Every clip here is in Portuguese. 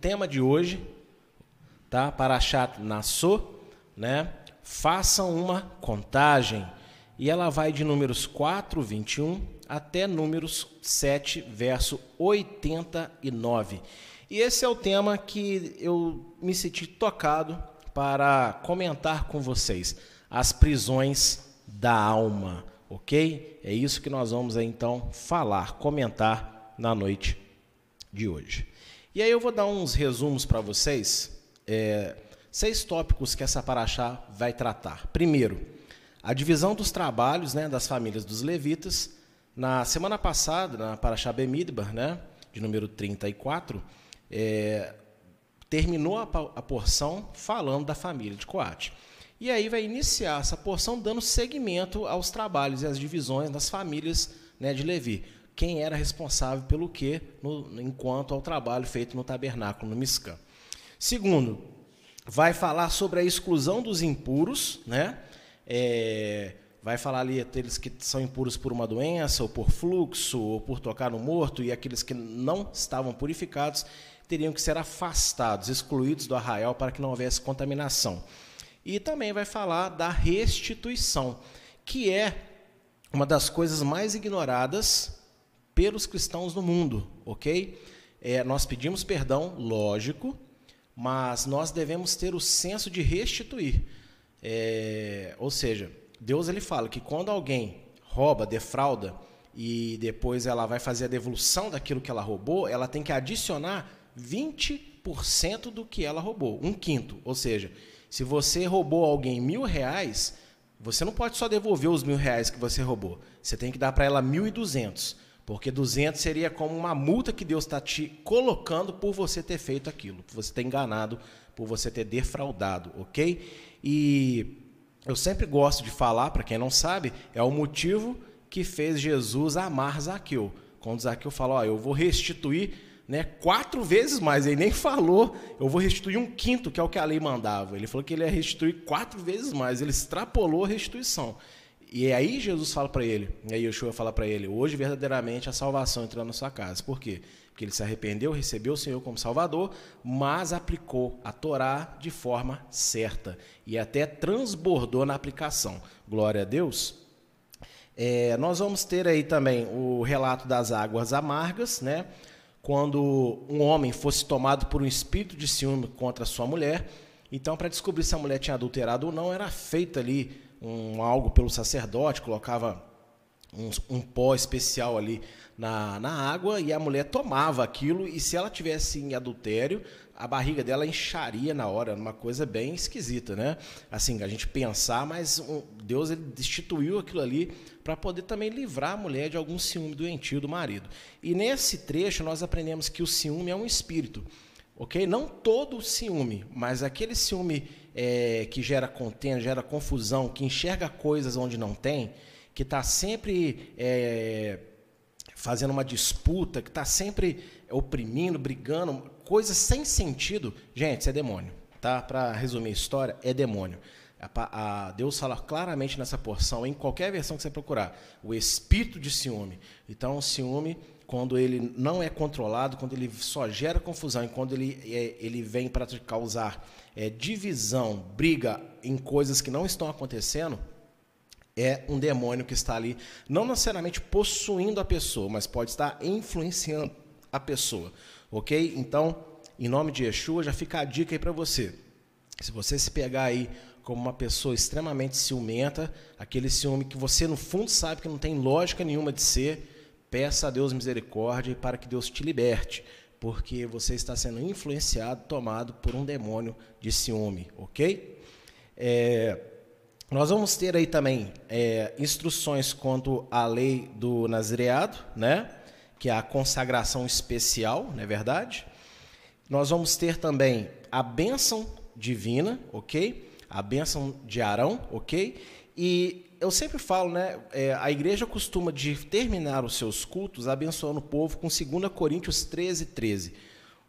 tema de hoje, tá? Parashat Nassô, né? Façam uma contagem. E ela vai de números 4, 21 até números 7, verso 89. E esse é o tema que eu me senti tocado para comentar com vocês: as prisões da alma, ok? É isso que nós vamos então falar, comentar na noite de hoje. E aí eu vou dar uns resumos para vocês, é, seis tópicos que essa paraxá vai tratar. Primeiro, a divisão dos trabalhos né, das famílias dos levitas. Na semana passada, na paraxá Bemidbar, né, de número 34, é, terminou a, a porção falando da família de Coate. E aí vai iniciar essa porção dando seguimento aos trabalhos e às divisões das famílias né, de Levi quem era responsável pelo que no, enquanto ao trabalho feito no tabernáculo, no Miscã. Segundo, vai falar sobre a exclusão dos impuros, né? É, vai falar ali aqueles que são impuros por uma doença, ou por fluxo, ou por tocar no morto, e aqueles que não estavam purificados teriam que ser afastados, excluídos do arraial para que não houvesse contaminação. E também vai falar da restituição, que é uma das coisas mais ignoradas pelos cristãos no mundo, ok? É, nós pedimos perdão, lógico, mas nós devemos ter o senso de restituir. É, ou seja, Deus ele fala que quando alguém rouba, defrauda e depois ela vai fazer a devolução daquilo que ela roubou, ela tem que adicionar 20% do que ela roubou, um quinto. Ou seja, se você roubou alguém mil reais, você não pode só devolver os mil reais que você roubou. Você tem que dar para ela mil e duzentos. Porque 200 seria como uma multa que Deus está te colocando por você ter feito aquilo, por você ter enganado, por você ter defraudado, ok? E eu sempre gosto de falar, para quem não sabe, é o motivo que fez Jesus amar Zaqueu. Quando Zaqueu falou, eu vou restituir né, quatro vezes mais, ele nem falou, eu vou restituir um quinto, que é o que a lei mandava. Ele falou que ele ia restituir quatro vezes mais, ele extrapolou a restituição. E aí Jesus fala para ele, e aí Yeshua fala para ele, hoje verdadeiramente a salvação entrou na sua casa. Por quê? Porque ele se arrependeu, recebeu o Senhor como Salvador, mas aplicou a Torá de forma certa e até transbordou na aplicação. Glória a Deus. É, nós vamos ter aí também o relato das águas amargas, né? Quando um homem fosse tomado por um espírito de ciúme contra sua mulher, então para descobrir se a mulher tinha adulterado ou não, era feita ali um algo pelo sacerdote, colocava um, um, pó especial ali na, na água e a mulher tomava aquilo e se ela tivesse em adultério, a barriga dela incharia na hora, uma coisa bem esquisita, né? Assim, a gente pensar, mas Deus ele destituiu aquilo ali para poder também livrar a mulher de algum ciúme doentio do marido. E nesse trecho nós aprendemos que o ciúme é um espírito, ok? Não todo ciúme, mas aquele ciúme é, que gera contenda, gera confusão, que enxerga coisas onde não tem, que está sempre é, fazendo uma disputa, que está sempre oprimindo, brigando, coisas sem sentido, gente, isso é demônio. Tá? Para resumir a história, é demônio. Deus fala claramente nessa porção, em qualquer versão que você procurar, o espírito de ciúme. Então, o ciúme, quando ele não é controlado, quando ele só gera confusão e quando ele, é, ele vem para causar é, divisão, briga em coisas que não estão acontecendo, é um demônio que está ali, não necessariamente possuindo a pessoa, mas pode estar influenciando a pessoa. Ok? Então, em nome de Yeshua, já fica a dica aí para você. Se você se pegar aí como uma pessoa extremamente ciumenta, aquele ciúme que você no fundo sabe que não tem lógica nenhuma de ser, peça a Deus misericórdia para que Deus te liberte porque você está sendo influenciado, tomado por um demônio de ciúme, ok? É, nós vamos ter aí também é, instruções quanto à lei do nazireado, né? Que é a consagração especial, não é verdade? Nós vamos ter também a bênção divina, ok? A bênção de Arão, ok? E eu sempre falo, né? É, a igreja costuma de terminar os seus cultos abençoando o povo com 2 Coríntios 13, 13.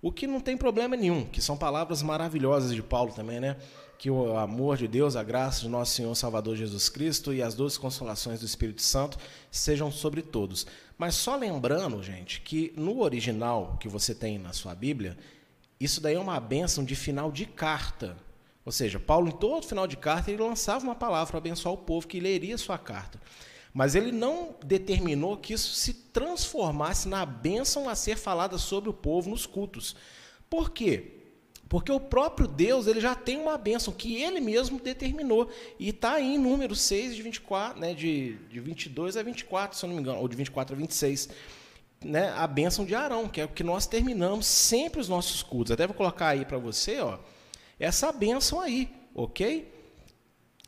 O que não tem problema nenhum, que são palavras maravilhosas de Paulo também, né? Que o amor de Deus, a graça de nosso Senhor Salvador Jesus Cristo e as doces consolações do Espírito Santo sejam sobre todos. Mas só lembrando, gente, que no original que você tem na sua Bíblia, Isso daí é uma bênção de final de carta. Ou seja, Paulo, em todo final de carta, ele lançava uma palavra para abençoar o povo que leria sua carta. Mas ele não determinou que isso se transformasse na bênção a ser falada sobre o povo nos cultos. Por quê? Porque o próprio Deus ele já tem uma bênção que ele mesmo determinou. E está aí em número 6 de 24, né, de, de 22 a 24, se eu não me engano, ou de 24 a 26. Né, a bênção de Arão, que é o que nós terminamos sempre os nossos cultos. Até vou colocar aí para você ó, essa bênção aí, ok?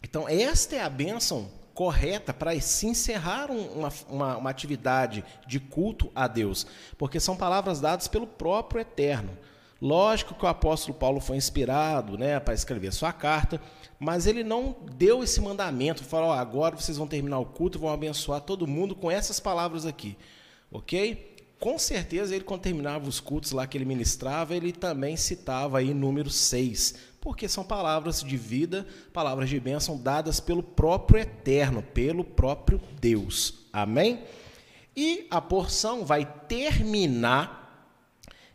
Então, esta é a bênção correta para se encerrar uma, uma, uma atividade de culto a Deus, porque são palavras dadas pelo próprio Eterno. Lógico que o apóstolo Paulo foi inspirado né, para escrever sua carta, mas ele não deu esse mandamento, falou, oh, agora vocês vão terminar o culto, vão abençoar todo mundo com essas palavras aqui, ok? Com certeza ele, quando terminava os cultos lá que ele ministrava, ele também citava aí número 6, porque são palavras de vida, palavras de bênção dadas pelo próprio Eterno, pelo próprio Deus. Amém? E a porção vai terminar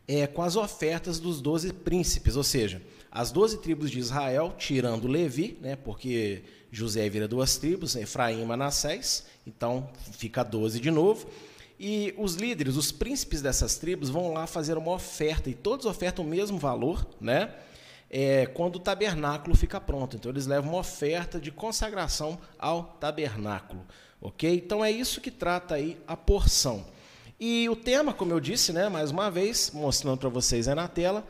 é, com as ofertas dos doze príncipes, ou seja, as doze tribos de Israel, tirando Levi, né, porque José vira duas tribos, Efraim e Manassés, então fica doze de novo. E os líderes, os príncipes dessas tribos, vão lá fazer uma oferta, e todos ofertam o mesmo valor, né? É, quando o tabernáculo fica pronto. Então, eles levam uma oferta de consagração ao tabernáculo. Ok? Então, é isso que trata aí a porção. E o tema, como eu disse, né, mais uma vez, mostrando para vocês aí na tela,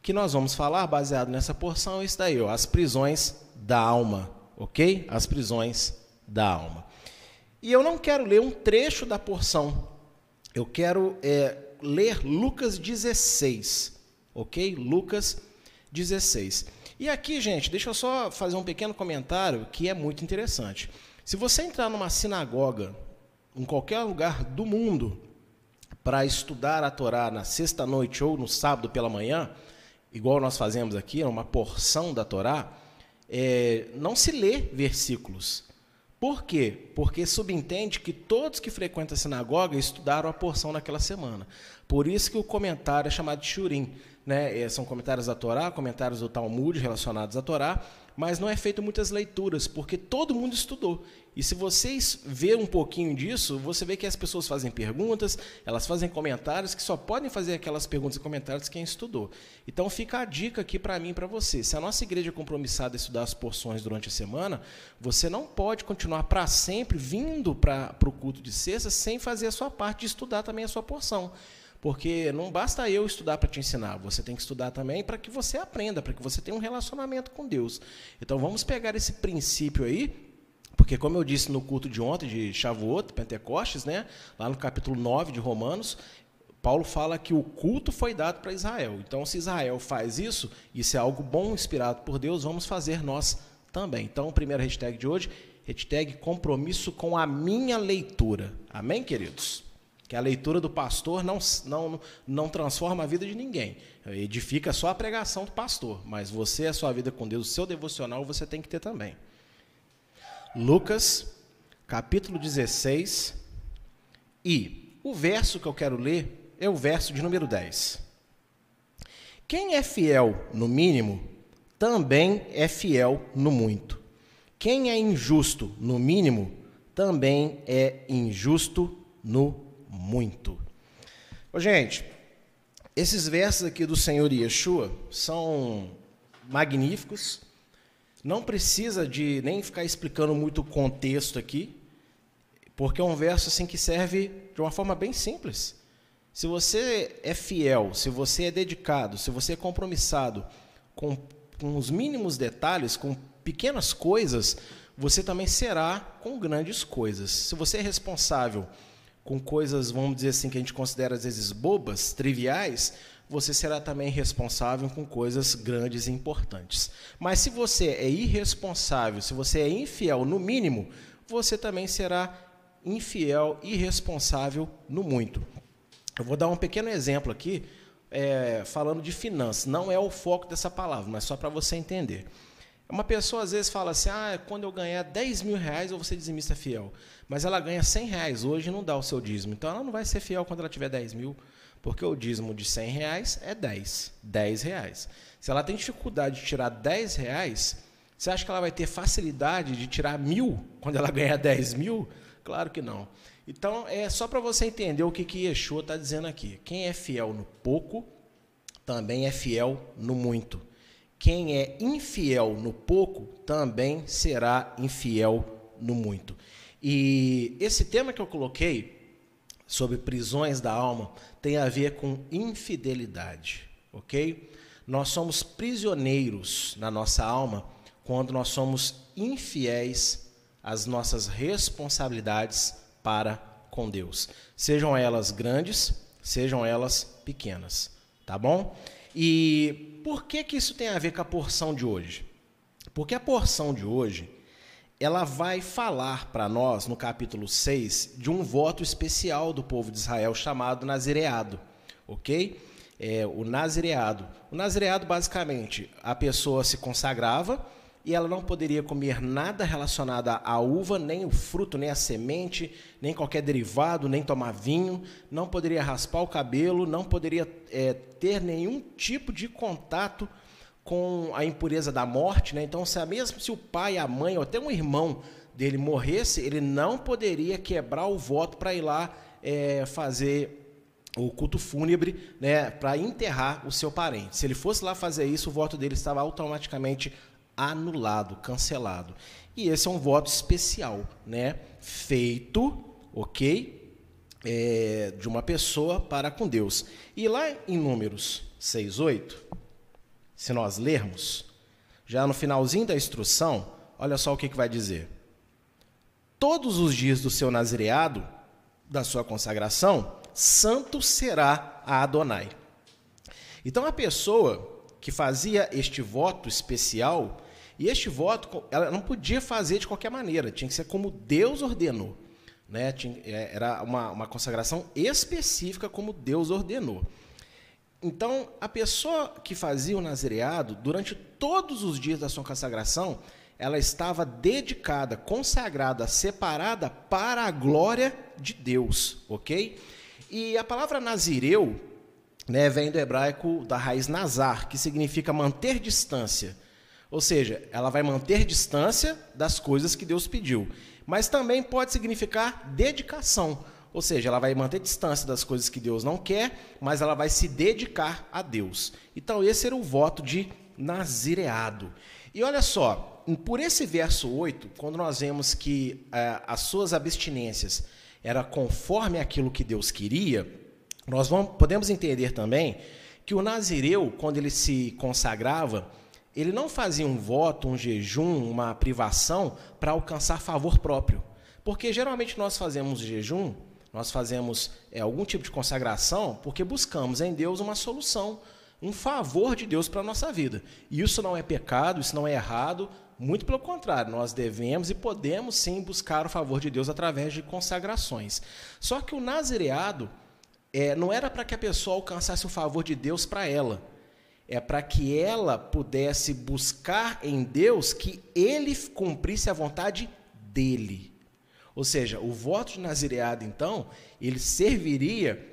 que nós vamos falar, baseado nessa porção, é isso daí, ó, as prisões da alma, ok? As prisões da alma. E eu não quero ler um trecho da porção, eu quero é, ler Lucas 16, ok? Lucas 16. E aqui, gente, deixa eu só fazer um pequeno comentário que é muito interessante. Se você entrar numa sinagoga, em qualquer lugar do mundo, para estudar a Torá na sexta noite ou no sábado pela manhã, igual nós fazemos aqui, uma porção da Torá, é, não se lê versículos. Por quê? Porque subentende que todos que frequentam a sinagoga estudaram a porção naquela semana. Por isso que o comentário é chamado de Shurim. Né? É, são comentários da Torá, comentários do Talmud relacionados à Torá, mas não é feito muitas leituras, porque todo mundo estudou. E se vocês ver um pouquinho disso, você vê que as pessoas fazem perguntas, elas fazem comentários que só podem fazer aquelas perguntas e comentários quem estudou. Então fica a dica aqui para mim e para você. Se a nossa igreja é compromissada a estudar as porções durante a semana, você não pode continuar para sempre vindo para o culto de sexta sem fazer a sua parte de estudar também a sua porção. Porque não basta eu estudar para te ensinar, você tem que estudar também para que você aprenda, para que você tenha um relacionamento com Deus. Então vamos pegar esse princípio aí, porque como eu disse no culto de ontem, de Shavuot, Pentecostes, né, lá no capítulo 9 de Romanos, Paulo fala que o culto foi dado para Israel. Então, se Israel faz isso, isso é algo bom, inspirado por Deus, vamos fazer nós também. Então, o primeiro hashtag de hoje, hashtag compromisso com a minha leitura. Amém, queridos? Que a leitura do pastor não, não, não transforma a vida de ninguém. Edifica só a pregação do pastor, mas você, a sua vida com Deus, o seu devocional, você tem que ter também. Lucas, capítulo 16, e o verso que eu quero ler é o verso de número 10. Quem é fiel no mínimo, também é fiel no muito. Quem é injusto no mínimo, também é injusto no muito. Ô, gente, esses versos aqui do Senhor Yeshua são magníficos. Não precisa de nem ficar explicando muito o contexto aqui, porque é um verso assim que serve de uma forma bem simples. Se você é fiel, se você é dedicado, se você é compromissado com, com os mínimos detalhes, com pequenas coisas, você também será com grandes coisas. Se você é responsável com coisas, vamos dizer assim, que a gente considera às vezes bobas, triviais, você será também responsável com coisas grandes e importantes. Mas se você é irresponsável, se você é infiel no mínimo, você também será infiel e irresponsável no muito. Eu vou dar um pequeno exemplo aqui, é, falando de finanças. Não é o foco dessa palavra, mas só para você entender. Uma pessoa às vezes fala assim: ah, quando eu ganhar 10 mil reais eu vou ser dizimista fiel. Mas ela ganha 100 reais hoje não dá o seu dízimo. Então ela não vai ser fiel quando ela tiver 10 mil. Porque o dízimo de 100 reais é 10. 10 reais. Se ela tem dificuldade de tirar 10 reais, você acha que ela vai ter facilidade de tirar mil quando ela ganhar 10 mil? Claro que não. Então, é só para você entender o que, que Yeshua está dizendo aqui. Quem é fiel no pouco, também é fiel no muito. Quem é infiel no pouco, também será infiel no muito. E esse tema que eu coloquei, sobre prisões da alma, tem a ver com infidelidade, ok? Nós somos prisioneiros na nossa alma quando nós somos infiéis às nossas responsabilidades para com Deus, sejam elas grandes, sejam elas pequenas, tá bom? E por que que isso tem a ver com a porção de hoje? Porque a porção de hoje, ela vai falar para nós no capítulo 6 de um voto especial do povo de Israel chamado nazireado, OK? É, o nazireado. O nazireado basicamente, a pessoa se consagrava e ela não poderia comer nada relacionado à uva, nem o fruto, nem a semente, nem qualquer derivado, nem tomar vinho, não poderia raspar o cabelo, não poderia é, ter nenhum tipo de contato com a impureza da morte. Né? Então, se, mesmo se o pai, a mãe ou até um irmão dele morresse, ele não poderia quebrar o voto para ir lá é, fazer o culto fúnebre né, para enterrar o seu parente. Se ele fosse lá fazer isso, o voto dele estava automaticamente anulado, cancelado. E esse é um voto especial, né? Feito, ok? É, de uma pessoa para com Deus. E lá em Números 6, 8, se nós lermos, já no finalzinho da instrução, olha só o que, que vai dizer. Todos os dias do seu nazireado, da sua consagração, santo será a Adonai. Então a pessoa que fazia este voto especial, e este voto, ela não podia fazer de qualquer maneira, tinha que ser como Deus ordenou. Né? Tinha, é, era uma, uma consagração específica como Deus ordenou. Então, a pessoa que fazia o nazireado, durante todos os dias da sua consagração, ela estava dedicada, consagrada, separada para a glória de Deus, ok? E a palavra nazireu né, vem do hebraico da raiz nazar, que significa manter distância. Ou seja, ela vai manter distância das coisas que Deus pediu. Mas também pode significar dedicação. Ou seja, ela vai manter distância das coisas que Deus não quer, mas ela vai se dedicar a Deus. Então, esse era o voto de nazireado. E olha só, por esse verso 8, quando nós vemos que é, as suas abstinências era conforme aquilo que Deus queria, nós vamos, podemos entender também que o nazireu, quando ele se consagrava, ele não fazia um voto, um jejum, uma privação para alcançar favor próprio. Porque geralmente nós fazemos jejum, nós fazemos é, algum tipo de consagração porque buscamos em Deus uma solução, um favor de Deus para a nossa vida. E isso não é pecado, isso não é errado, muito pelo contrário, nós devemos e podemos sim buscar o favor de Deus através de consagrações. Só que o nazireado é, não era para que a pessoa alcançasse o favor de Deus para ela é para que ela pudesse buscar em Deus que ele cumprisse a vontade dele. Ou seja, o voto de nazireado, então, ele serviria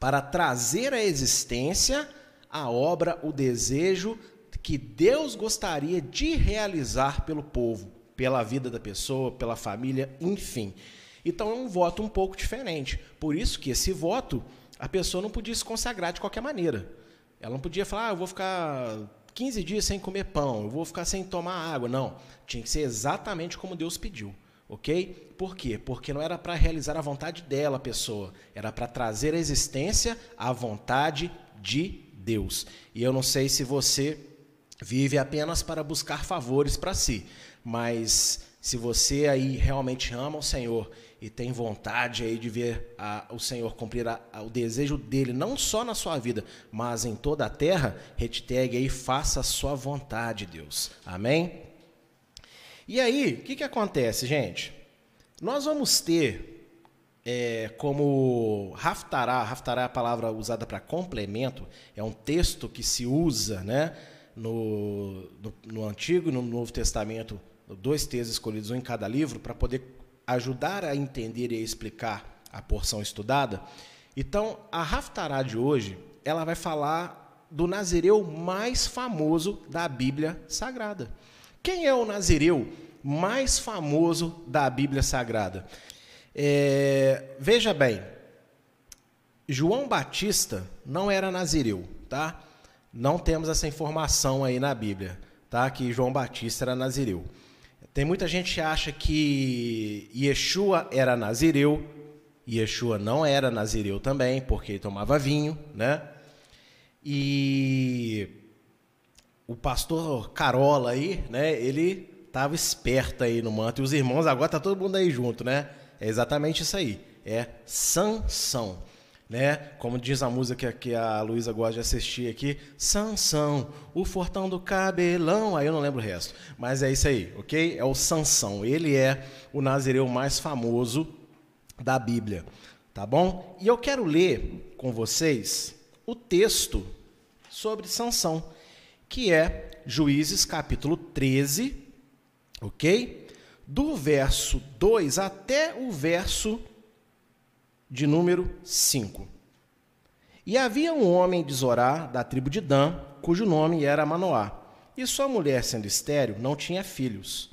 para trazer à existência a obra, o desejo que Deus gostaria de realizar pelo povo, pela vida da pessoa, pela família, enfim. Então é um voto um pouco diferente. Por isso que esse voto, a pessoa não podia se consagrar de qualquer maneira. Ela não podia falar, ah, eu vou ficar 15 dias sem comer pão, eu vou ficar sem tomar água. Não. Tinha que ser exatamente como Deus pediu. Ok? Por quê? Porque não era para realizar a vontade dela, pessoa. Era para trazer à existência a vontade de Deus. E eu não sei se você vive apenas para buscar favores para si, mas se você aí realmente ama o Senhor e tem vontade aí de ver a, o Senhor cumprir a, a, o desejo dele, não só na sua vida, mas em toda a terra, hashtag aí, faça a sua vontade, Deus. Amém? E aí, o que, que acontece, gente? Nós vamos ter é, como Raftará, Raftará é a palavra usada para complemento, é um texto que se usa né, no, no, no Antigo e no Novo Testamento, dois textos escolhidos, um em cada livro, para poder ajudar a entender e a explicar a porção estudada, Então, a Raftará de hoje, ela vai falar do nazireu mais famoso da Bíblia Sagrada. Quem é o nazireu mais famoso da Bíblia Sagrada? É, veja bem, João Batista não era nazireu, tá? Não temos essa informação aí na Bíblia, tá? Que João Batista era nazireu. Tem muita gente que acha que Yeshua era nazireu. Yeshua não era nazireu também, porque tomava vinho, né? E o pastor Carola aí, né? Ele estava esperto aí no manto. E os irmãos agora tá todo mundo aí junto, né? É exatamente isso aí. É Sansão né? Como diz a música que a Luísa gosta de assistir aqui, Sansão, o fortão do cabelão, aí eu não lembro o resto, mas é isso aí, ok? É o Sansão, ele é o nazireu mais famoso da Bíblia, tá bom? E eu quero ler com vocês o texto sobre Sansão, que é Juízes capítulo 13, ok? Do verso 2 até o verso de número 5. E havia um homem de Zorá, da tribo de Dan, cujo nome era Manoá. E sua mulher, sendo estéril, não tinha filhos.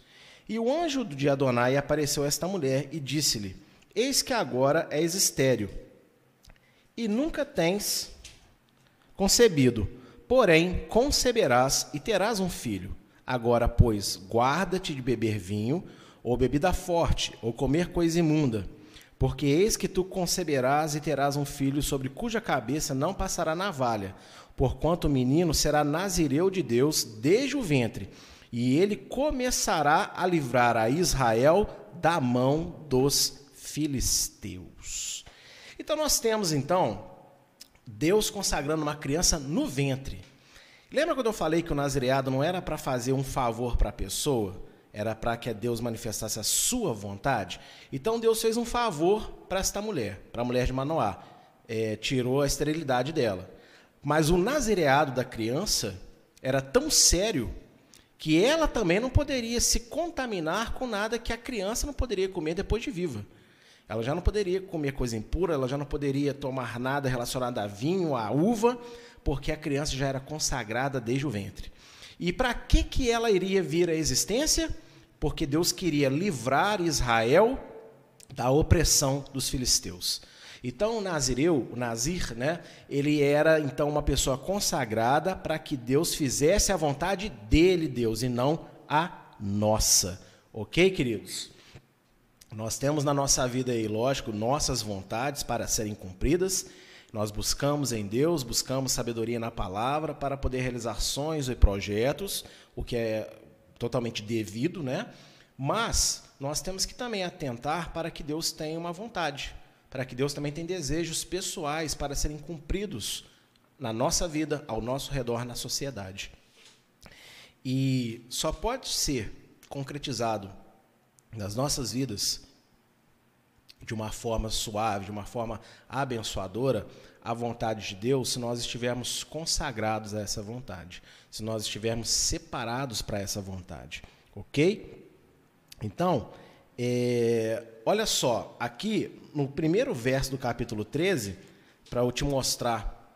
E o anjo de Adonai apareceu a esta mulher e disse-lhe: Eis que agora és estéril, e nunca tens concebido, porém conceberás e terás um filho. Agora, pois, guarda-te de beber vinho, ou bebida forte, ou comer coisa imunda porque eis que tu conceberás e terás um filho sobre cuja cabeça não passará navalha, porquanto o menino será nazireu de Deus desde o ventre, e ele começará a livrar a Israel da mão dos filisteus. Então nós temos então Deus consagrando uma criança no ventre. Lembra quando eu falei que o nazireado não era para fazer um favor para a pessoa? Era para que Deus manifestasse a sua vontade. Então Deus fez um favor para esta mulher, para a mulher de Manoá. É, tirou a esterilidade dela. Mas o nazireado da criança era tão sério que ela também não poderia se contaminar com nada que a criança não poderia comer depois de viva. Ela já não poderia comer coisa impura, ela já não poderia tomar nada relacionado a vinho, a uva, porque a criança já era consagrada desde o ventre. E para que, que ela iria vir à existência? Porque Deus queria livrar Israel da opressão dos filisteus. Então o Nazireu, o Nazir, né, ele era então uma pessoa consagrada para que Deus fizesse a vontade dele, Deus, e não a nossa. OK, queridos? Nós temos na nossa vida aí, lógico, nossas vontades para serem cumpridas. Nós buscamos em Deus, buscamos sabedoria na palavra para poder realizar sonhos e projetos, o que é totalmente devido, né? Mas nós temos que também atentar para que Deus tenha uma vontade, para que Deus também tenha desejos pessoais para serem cumpridos na nossa vida, ao nosso redor, na sociedade. E só pode ser concretizado nas nossas vidas de uma forma suave, de uma forma abençoadora, a vontade de Deus se nós estivermos consagrados a essa vontade, se nós estivermos separados para essa vontade, ok? Então, é, olha só, aqui no primeiro verso do capítulo 13, para eu te mostrar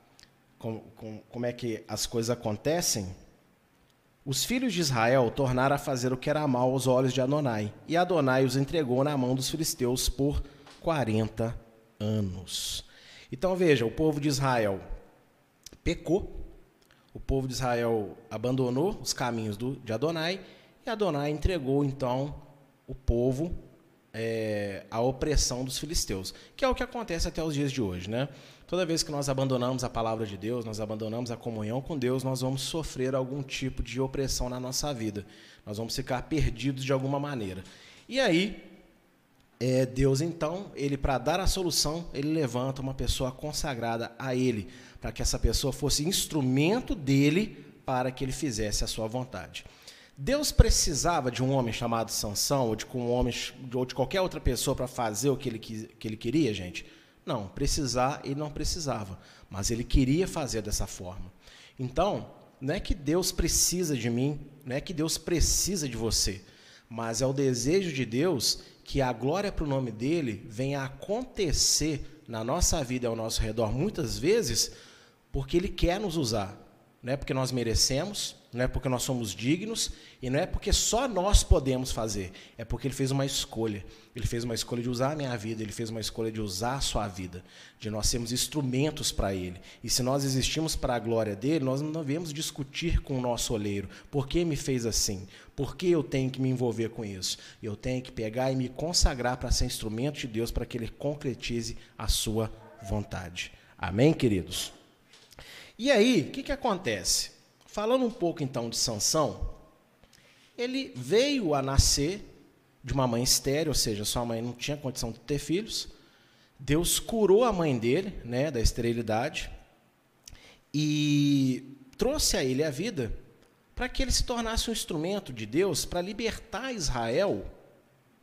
como, como, como é que as coisas acontecem, os filhos de Israel tornaram a fazer o que era mal aos olhos de Adonai, e Adonai os entregou na mão dos filisteus por 40 anos. Então veja, o povo de Israel pecou, o povo de Israel abandonou os caminhos do, de Adonai, e Adonai entregou então o povo é, à opressão dos filisteus, que é o que acontece até os dias de hoje. Né? Toda vez que nós abandonamos a palavra de Deus, nós abandonamos a comunhão com Deus, nós vamos sofrer algum tipo de opressão na nossa vida. Nós vamos ficar perdidos de alguma maneira. E aí, é, Deus então, ele para dar a solução, ele levanta uma pessoa consagrada a ele, para que essa pessoa fosse instrumento dele para que ele fizesse a sua vontade. Deus precisava de um homem chamado Sansão, ou de um homem ou de qualquer outra pessoa para fazer o que ele, que ele queria, gente? Não, precisar ele não precisava, mas ele queria fazer dessa forma. Então, não é que Deus precisa de mim, não é que Deus precisa de você, mas é o desejo de Deus que a glória para o nome dele venha acontecer na nossa vida e ao nosso redor, muitas vezes, porque Ele quer nos usar. Não é porque nós merecemos, não é porque nós somos dignos e não é porque só nós podemos fazer. É porque ele fez uma escolha. Ele fez uma escolha de usar a minha vida, ele fez uma escolha de usar a sua vida, de nós sermos instrumentos para ele. E se nós existimos para a glória dele, nós não devemos discutir com o nosso oleiro. Por que me fez assim? Por que eu tenho que me envolver com isso? Eu tenho que pegar e me consagrar para ser instrumento de Deus para que ele concretize a sua vontade. Amém, queridos? E aí, o que, que acontece? Falando um pouco então de Sansão, ele veio a nascer de uma mãe estéril, ou seja, sua mãe não tinha condição de ter filhos. Deus curou a mãe dele, né, da esterilidade, e trouxe a ele a vida para que ele se tornasse um instrumento de Deus para libertar Israel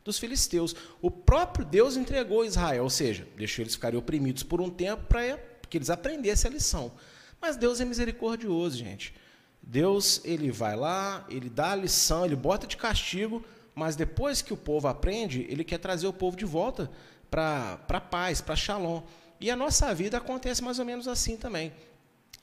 dos filisteus. O próprio Deus entregou Israel, ou seja, deixou eles ficarem oprimidos por um tempo para que eles aprendessem a lição. Mas Deus é misericordioso, gente. Deus, ele vai lá, ele dá a lição, ele bota de castigo, mas depois que o povo aprende, ele quer trazer o povo de volta para a paz, para shalom. E a nossa vida acontece mais ou menos assim também.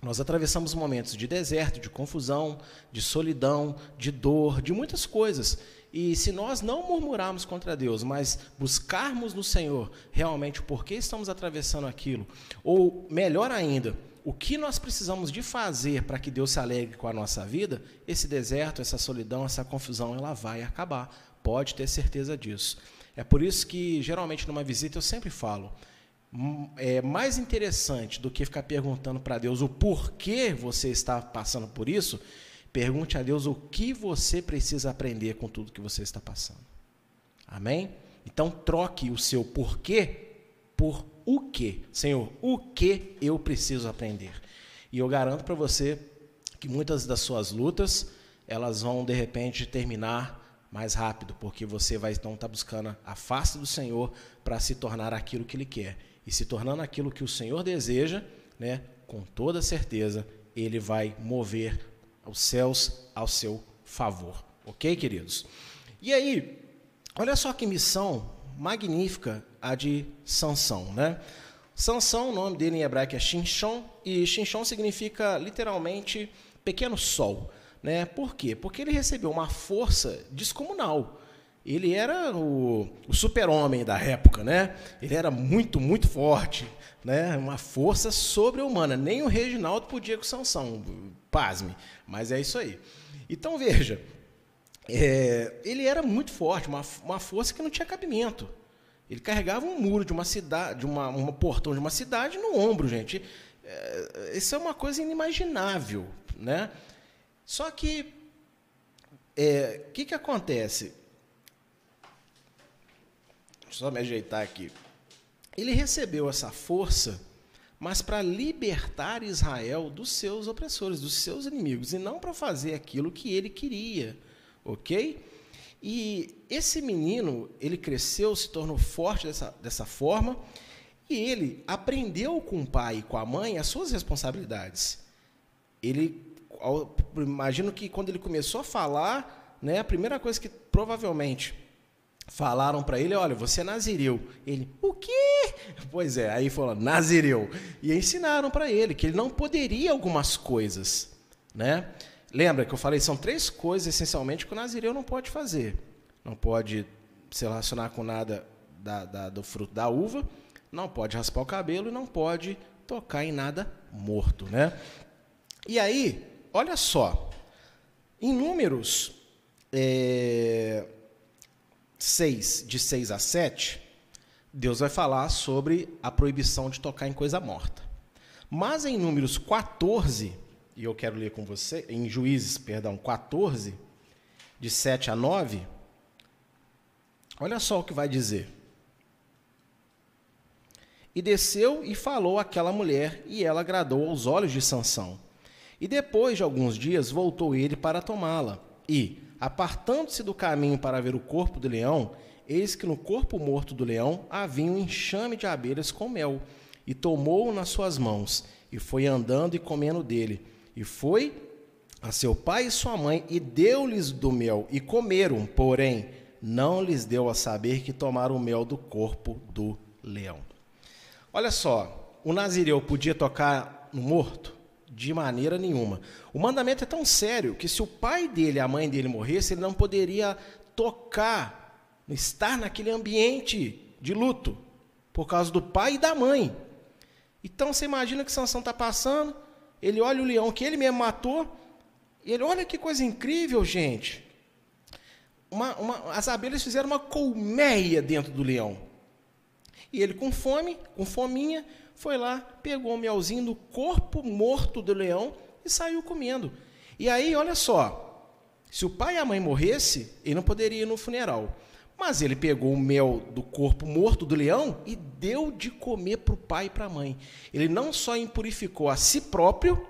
Nós atravessamos momentos de deserto, de confusão, de solidão, de dor, de muitas coisas. E se nós não murmurarmos contra Deus, mas buscarmos no Senhor realmente o porquê estamos atravessando aquilo, ou melhor ainda, o que nós precisamos de fazer para que Deus se alegre com a nossa vida, esse deserto, essa solidão, essa confusão, ela vai acabar. Pode ter certeza disso. É por isso que, geralmente, numa visita, eu sempre falo: hum, é mais interessante do que ficar perguntando para Deus o porquê você está passando por isso, pergunte a Deus o que você precisa aprender com tudo que você está passando. Amém? Então, troque o seu porquê por o que, Senhor, o que eu preciso aprender. E eu garanto para você que muitas das suas lutas, elas vão de repente terminar mais rápido, porque você vai então estar tá buscando a face do Senhor para se tornar aquilo que ele quer. E se tornando aquilo que o Senhor deseja, né, com toda certeza, ele vai mover os céus ao seu favor. OK, queridos? E aí, olha só que missão magnífica a de Sansão, né? Sansão, o nome dele em hebraico é Shinshon, e Shinshon significa literalmente pequeno sol, né? Por quê? Porque ele recebeu uma força descomunal. Ele era o, o super-homem da época, né? Ele era muito, muito forte, né? Uma força sobre-humana. Nem o Reginaldo podia com Sansão, pasme, mas é isso aí. Então veja, é, ele era muito forte, uma, uma força que não tinha cabimento. Ele carregava um muro de uma cidade, de uma, um portão de uma cidade no ombro, gente. É, isso é uma coisa inimaginável, né? Só que o é, que, que acontece? Deixa eu só me ajeitar aqui. Ele recebeu essa força, mas para libertar Israel dos seus opressores, dos seus inimigos, e não para fazer aquilo que ele queria ok? E esse menino, ele cresceu, se tornou forte dessa, dessa forma, e ele aprendeu com o pai e com a mãe as suas responsabilidades. Ele, imagino que quando ele começou a falar, né, a primeira coisa que provavelmente falaram para ele, olha, você é nazireu. Ele, o quê? Pois é, aí falou, nazireu. E ensinaram para ele que ele não poderia algumas coisas, né? Lembra que eu falei, são três coisas essencialmente que o nazireu não pode fazer. Não pode se relacionar com nada da, da, do fruto da uva, não pode raspar o cabelo e não pode tocar em nada morto. Né? E aí, olha só, em números é, 6, de 6 a 7, Deus vai falar sobre a proibição de tocar em coisa morta. Mas em números 14, e eu quero ler com você, em Juízes, perdão, 14, de 7 a 9, olha só o que vai dizer. E desceu e falou àquela mulher, e ela agradou aos olhos de Sansão. E depois de alguns dias voltou ele para tomá-la. E, apartando-se do caminho para ver o corpo do leão, eis que no corpo morto do leão havia um enxame de abelhas com mel. E tomou-o nas suas mãos, e foi andando e comendo dele. E foi a seu pai e sua mãe e deu-lhes do mel e comeram, porém não lhes deu a saber que tomaram o mel do corpo do leão. Olha só, o nazireu podia tocar no morto? De maneira nenhuma. O mandamento é tão sério que se o pai dele e a mãe dele morresse, ele não poderia tocar, estar naquele ambiente de luto, por causa do pai e da mãe. Então você imagina que Sansão está passando, ele olha o leão que ele mesmo matou, e ele olha que coisa incrível, gente. Uma, uma, as abelhas fizeram uma colmeia dentro do leão. E ele, com fome, com fominha, foi lá, pegou o melzinho do corpo morto do leão e saiu comendo. E aí, olha só, se o pai e a mãe morresse, ele não poderia ir no funeral. Mas ele pegou o mel do corpo morto do leão e deu de comer para o pai e para a mãe. Ele não só impurificou a si próprio,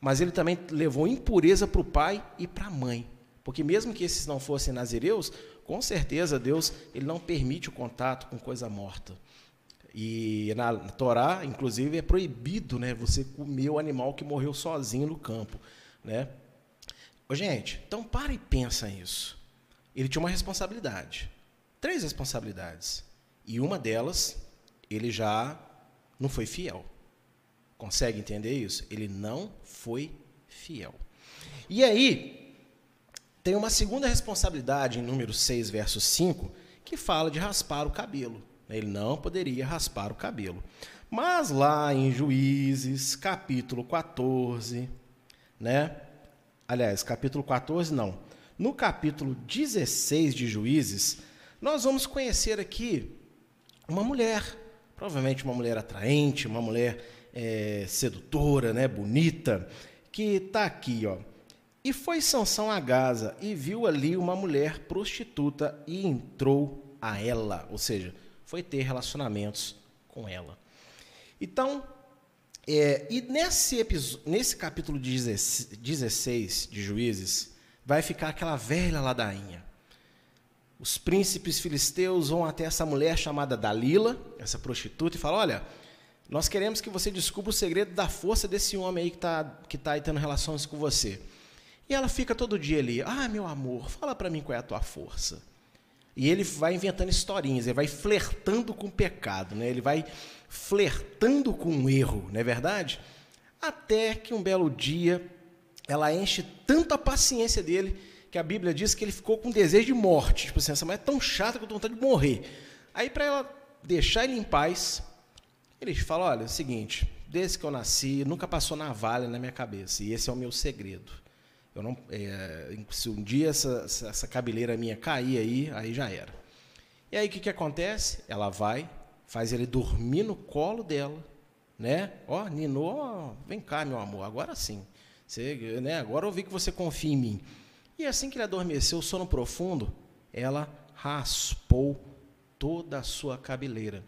mas ele também levou impureza para o pai e para a mãe. Porque mesmo que esses não fossem nazireus, com certeza Deus ele não permite o contato com coisa morta. E na Torá, inclusive, é proibido né, você comer o animal que morreu sozinho no campo. Né? Ô, gente, então para e pensa nisso. Ele tinha uma responsabilidade. Três responsabilidades. E uma delas, ele já não foi fiel. Consegue entender isso? Ele não foi fiel. E aí, tem uma segunda responsabilidade em número 6, verso 5, que fala de raspar o cabelo. Ele não poderia raspar o cabelo. Mas lá em Juízes, capítulo 14, né? Aliás, capítulo 14 não. No capítulo 16 de Juízes, nós vamos conhecer aqui uma mulher, provavelmente uma mulher atraente, uma mulher é, sedutora, né, bonita, que está aqui, ó. E foi Sansão a Gaza e viu ali uma mulher prostituta e entrou a ela, ou seja, foi ter relacionamentos com ela. Então, é, e nesse, nesse capítulo 16 de Juízes, vai ficar aquela velha ladainha. Os príncipes filisteus vão até essa mulher chamada Dalila, essa prostituta, e falam: Olha, nós queremos que você descubra o segredo da força desse homem aí que está que tá aí tendo relações com você. E ela fica todo dia ali, ah, meu amor, fala para mim qual é a tua força. E ele vai inventando historinhas, ele vai flertando com o pecado, né? ele vai flertando com o erro, não é verdade? Até que um belo dia ela enche tanto a paciência dele que a Bíblia diz que ele ficou com desejo de morte. Tipo assim, essa mulher é tão chata que eu estou vontade de morrer. Aí, para ela deixar ele em paz, ele fala: olha, é o seguinte, desde que eu nasci, nunca passou navalha na minha cabeça, e esse é o meu segredo. Eu não, é, se um dia essa, essa cabeleira minha cair aí, aí já era. E aí o que, que acontece? Ela vai, faz ele dormir no colo dela, né? Ó, Nino, vem cá, meu amor, agora sim. Você, né, agora eu vi que você confia em mim. E assim que ele adormeceu, sono profundo, ela raspou toda a sua cabeleira.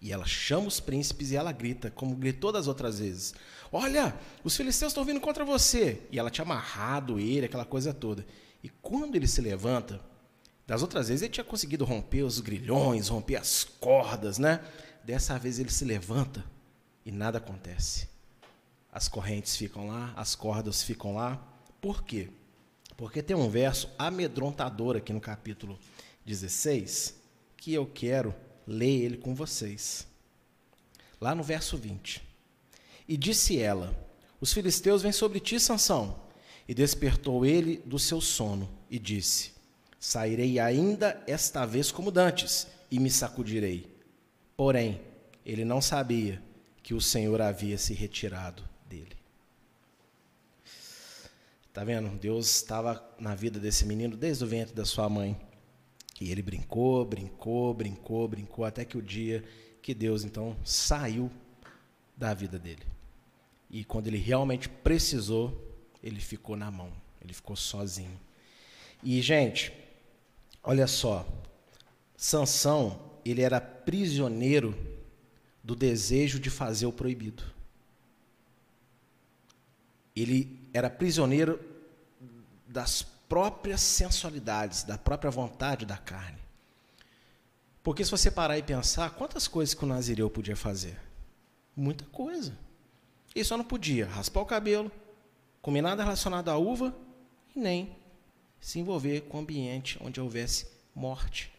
E ela chama os príncipes e ela grita, como gritou das outras vezes: Olha, os filisteus estão vindo contra você. E ela tinha amarrado ele, aquela coisa toda. E quando ele se levanta, das outras vezes ele tinha conseguido romper os grilhões, romper as cordas, né? Dessa vez ele se levanta e nada acontece. As correntes ficam lá, as cordas ficam lá. Por quê? Porque tem um verso amedrontador aqui no capítulo 16 que eu quero ler ele com vocês. Lá no verso 20. E disse ela: Os filisteus vêm sobre ti, Sansão. E despertou ele do seu sono e disse: Sairei ainda esta vez como dantes e me sacudirei. Porém, ele não sabia que o Senhor havia se retirado dele. Tá vendo? Deus estava na vida desse menino desde o ventre da sua mãe. E ele brincou, brincou, brincou, brincou, até que o dia que Deus então saiu da vida dele. E quando ele realmente precisou, ele ficou na mão, ele ficou sozinho. E, gente, olha só, Sansão, ele era prisioneiro do desejo de fazer o proibido. Ele era prisioneiro das próprias sensualidades, da própria vontade da carne. Porque se você parar e pensar, quantas coisas que o Nazireu podia fazer? Muita coisa. Ele só não podia raspar o cabelo, comer nada relacionado à uva e nem se envolver com o ambiente onde houvesse morte.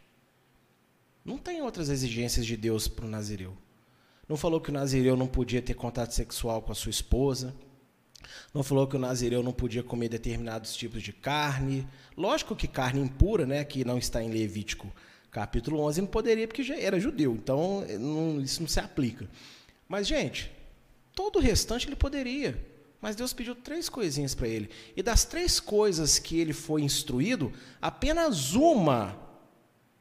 Não tem outras exigências de Deus para o Nazireu. Não falou que o nazireu não podia ter contato sexual com a sua esposa. Não falou que o nazireu não podia comer determinados tipos de carne. Lógico que carne impura, né, que não está em Levítico capítulo 11, não poderia porque já era judeu. Então, não, isso não se aplica. Mas, gente, todo o restante ele poderia. Mas Deus pediu três coisinhas para ele. E das três coisas que ele foi instruído, apenas uma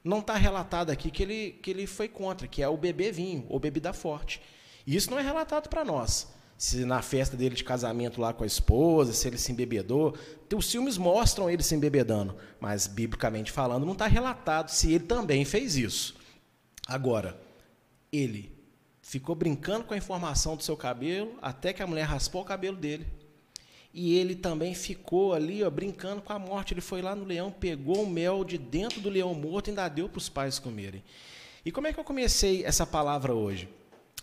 não está relatada aqui que ele, que ele foi contra, que é o beber vinho, ou bebida forte. E isso não é relatado para nós. Se na festa dele de casamento lá com a esposa, se ele se embebedou. Os filmes mostram ele se embebedando, mas biblicamente falando, não está relatado se ele também fez isso. Agora, ele ficou brincando com a informação do seu cabelo até que a mulher raspou o cabelo dele. E ele também ficou ali, ó, brincando com a morte. Ele foi lá no leão, pegou o mel de dentro do leão morto e ainda deu para os pais comerem. E como é que eu comecei essa palavra hoje?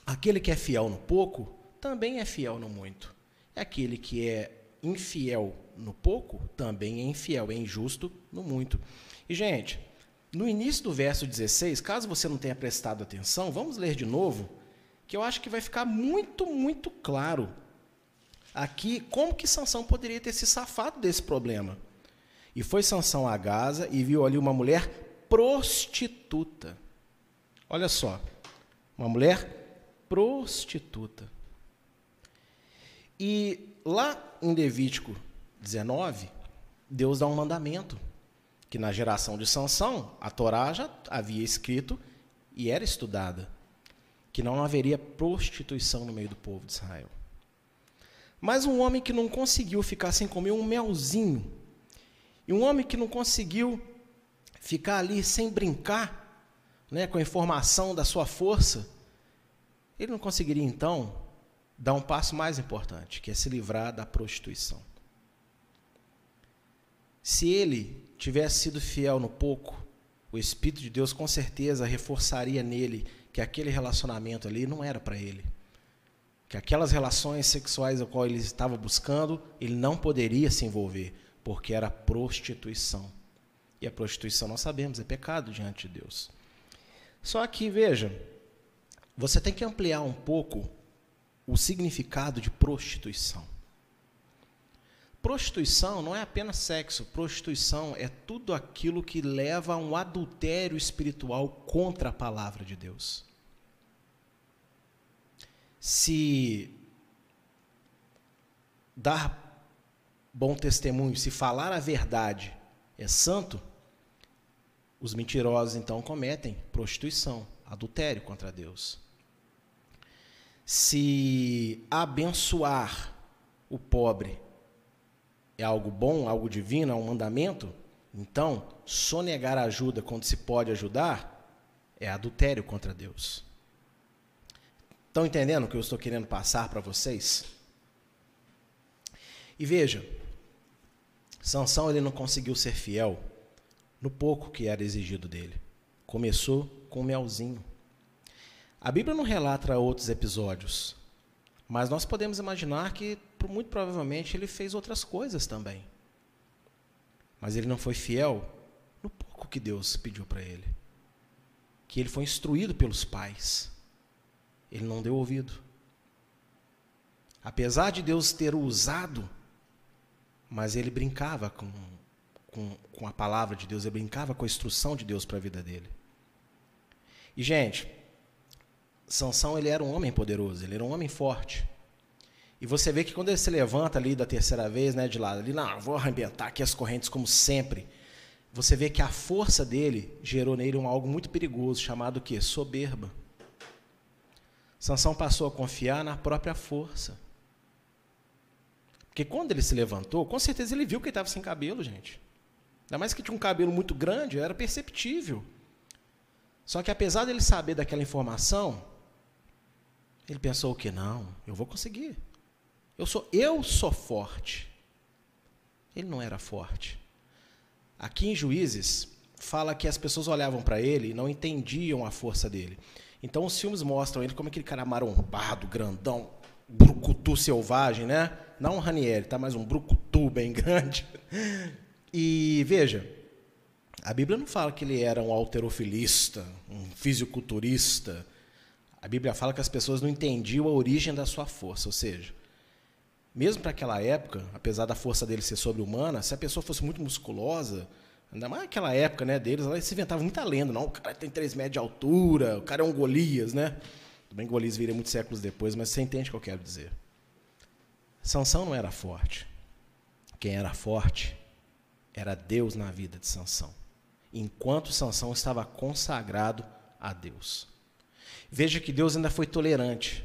Aquele que é fiel no pouco, também é fiel no muito. Aquele que é infiel no pouco, também é infiel, é injusto no muito. E, gente, no início do verso 16, caso você não tenha prestado atenção, vamos ler de novo que eu acho que vai ficar muito, muito claro aqui como que Sansão poderia ter se safado desse problema. E foi Sansão a Gaza e viu ali uma mulher prostituta. Olha só, uma mulher prostituta. E lá em Levítico 19, Deus dá um mandamento que na geração de Sansão, a Torá já havia escrito e era estudada que não haveria prostituição no meio do povo de Israel. Mas um homem que não conseguiu ficar sem comer um melzinho, e um homem que não conseguiu ficar ali sem brincar né, com a informação da sua força, ele não conseguiria então dar um passo mais importante, que é se livrar da prostituição. Se ele tivesse sido fiel no pouco, o Espírito de Deus com certeza reforçaria nele que aquele relacionamento ali não era para ele. Que aquelas relações sexuais a qual ele estava buscando, ele não poderia se envolver, porque era prostituição. E a prostituição, nós sabemos, é pecado diante de Deus. Só que, veja, você tem que ampliar um pouco o significado de prostituição. Prostituição não é apenas sexo, prostituição é tudo aquilo que leva a um adultério espiritual contra a palavra de Deus se dar bom testemunho, se falar a verdade é santo, os mentirosos então cometem prostituição, adultério contra Deus. Se abençoar o pobre é algo bom, algo divino, é um mandamento, então sonegar ajuda quando se pode ajudar é adultério contra Deus. Estão entendendo o que eu estou querendo passar para vocês? E veja, Sansão ele não conseguiu ser fiel no pouco que era exigido dele. Começou com melzinho. A Bíblia não relata outros episódios, mas nós podemos imaginar que muito provavelmente ele fez outras coisas também. Mas ele não foi fiel no pouco que Deus pediu para ele. Que ele foi instruído pelos pais ele não deu ouvido. Apesar de Deus ter o usado, mas ele brincava com, com, com a palavra de Deus, ele brincava com a instrução de Deus para a vida dele. E, gente, Sansão ele era um homem poderoso, ele era um homem forte. E você vê que quando ele se levanta ali da terceira vez, né, de lado, ali, não, vou arrebentar aqui as correntes como sempre. Você vê que a força dele gerou nele um algo muito perigoso, chamado o quê? Soberba. Sansão passou a confiar na própria força. Porque quando ele se levantou, com certeza ele viu que ele estava sem cabelo, gente. Ainda mais que tinha um cabelo muito grande, era perceptível. Só que apesar dele saber daquela informação, ele pensou que não, eu vou conseguir. Eu sou eu sou forte. Ele não era forte. Aqui em Juízes fala que as pessoas olhavam para ele e não entendiam a força dele. Então os filmes mostram ele como aquele cara marombado, grandão, brucutu selvagem, né? Não um Ranieri, tá? Mas um brucutu bem grande. E veja, a Bíblia não fala que ele era um alterofilista, um fisiculturista. A Bíblia fala que as pessoas não entendiam a origem da sua força, ou seja, mesmo para aquela época, apesar da força dele ser sobre-humana, se a pessoa fosse muito musculosa, ainda mais naquela época né, deles, ela se inventava muita lenda. Não, o cara tem 3 metros de altura, o cara é um Golias, né? Que Golias viria muitos séculos depois, mas você entende o que eu quero dizer. Sansão não era forte. Quem era forte era Deus na vida de Sansão. Enquanto Sansão estava consagrado a Deus. Veja que Deus ainda foi tolerante,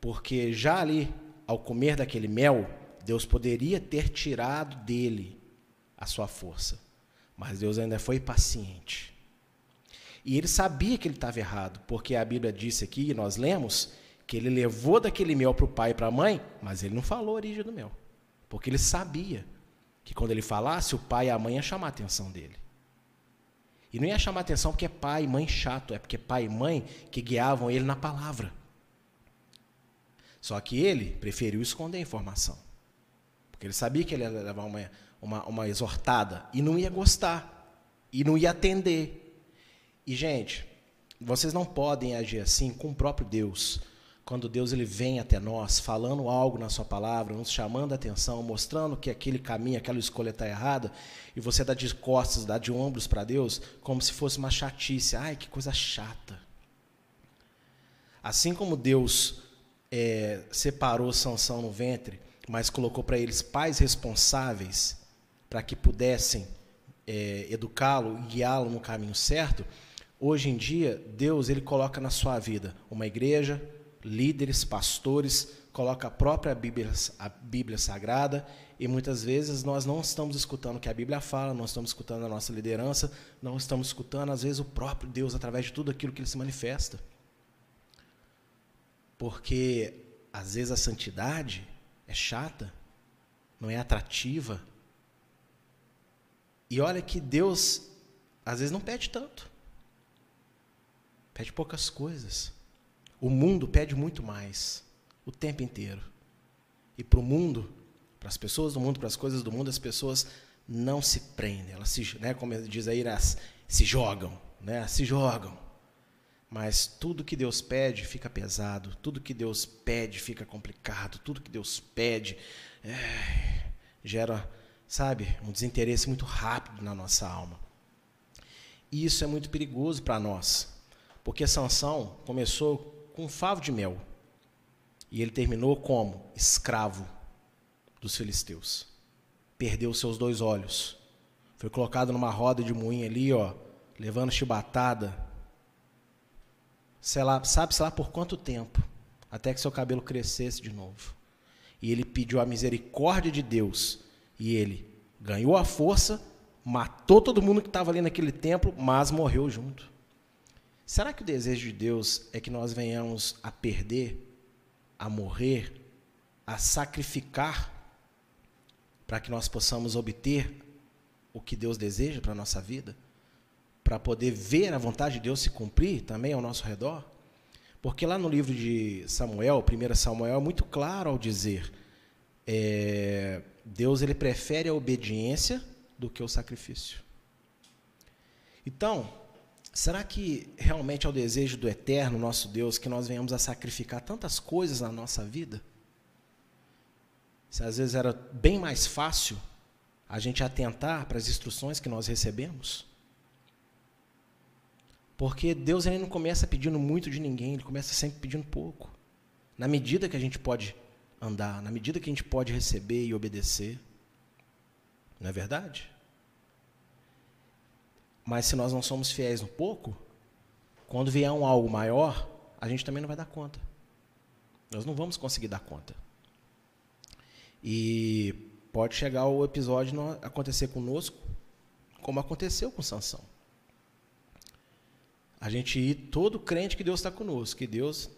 porque já ali ao comer daquele mel, Deus poderia ter tirado dele a sua força. Mas Deus ainda foi paciente. E ele sabia que ele estava errado, porque a Bíblia disse aqui, e nós lemos, que ele levou daquele mel para o pai e para a mãe, mas ele não falou a origem do mel. Porque ele sabia que quando ele falasse, o pai e a mãe iam chamar a atenção dele. E não ia chamar atenção porque é pai e mãe chato, é porque é pai e mãe que guiavam ele na palavra. Só que ele preferiu esconder a informação. Porque ele sabia que ele ia levar uma, uma, uma exortada e não ia gostar. E não ia atender. E, gente, vocês não podem agir assim com o próprio Deus. Quando Deus ele vem até nós, falando algo na sua palavra, nos chamando a atenção, mostrando que aquele caminho, aquela escolha está errada, e você dá de costas, dá de ombros para Deus, como se fosse uma chatice. Ai, que coisa chata. Assim como Deus é, separou Sansão no ventre, mas colocou para eles pais responsáveis para que pudessem é, educá-lo guiá-lo no caminho certo, hoje em dia Deus ele coloca na sua vida uma igreja, líderes, pastores, coloca a própria Bíblia, a Bíblia Sagrada e muitas vezes nós não estamos escutando o que a Bíblia fala, não estamos escutando a nossa liderança, não estamos escutando às vezes o próprio Deus através de tudo aquilo que ele se manifesta. Porque às vezes a santidade é chata, não é atrativa. E olha que Deus às vezes não pede tanto. Pede poucas coisas. O mundo pede muito mais, o tempo inteiro. E para o mundo, para as pessoas do mundo, para as coisas do mundo, as pessoas não se prendem, elas se, né, como diz aí, elas se jogam, né, se jogam. Mas tudo que Deus pede fica pesado, tudo que Deus pede fica complicado, tudo que Deus pede é, gera, sabe, um desinteresse muito rápido na nossa alma. E isso é muito perigoso para nós, porque Sansão começou com favo de mel e ele terminou como escravo dos filisteus. Perdeu seus dois olhos, foi colocado numa roda de moinho ali, ó, levando chibatada sei lá, sabe sei lá por quanto tempo, até que seu cabelo crescesse de novo. E ele pediu a misericórdia de Deus. E ele ganhou a força, matou todo mundo que estava ali naquele templo, mas morreu junto. Será que o desejo de Deus é que nós venhamos a perder, a morrer, a sacrificar para que nós possamos obter o que Deus deseja para a nossa vida? para poder ver a vontade de Deus se cumprir também ao nosso redor? Porque lá no livro de Samuel, 1 Samuel, é muito claro ao dizer: é, Deus ele prefere a obediência do que o sacrifício. Então, será que realmente é o desejo do eterno, nosso Deus, que nós venhamos a sacrificar tantas coisas na nossa vida? Se às vezes era bem mais fácil a gente atentar para as instruções que nós recebemos? Porque Deus ele não começa pedindo muito de ninguém, ele começa sempre pedindo pouco. Na medida que a gente pode andar, na medida que a gente pode receber e obedecer. Não é verdade? Mas se nós não somos fiéis no pouco, quando vier um algo maior, a gente também não vai dar conta. Nós não vamos conseguir dar conta. E pode chegar o episódio não acontecer conosco, como aconteceu com Sansão a gente ir todo crente que Deus está conosco, que Deus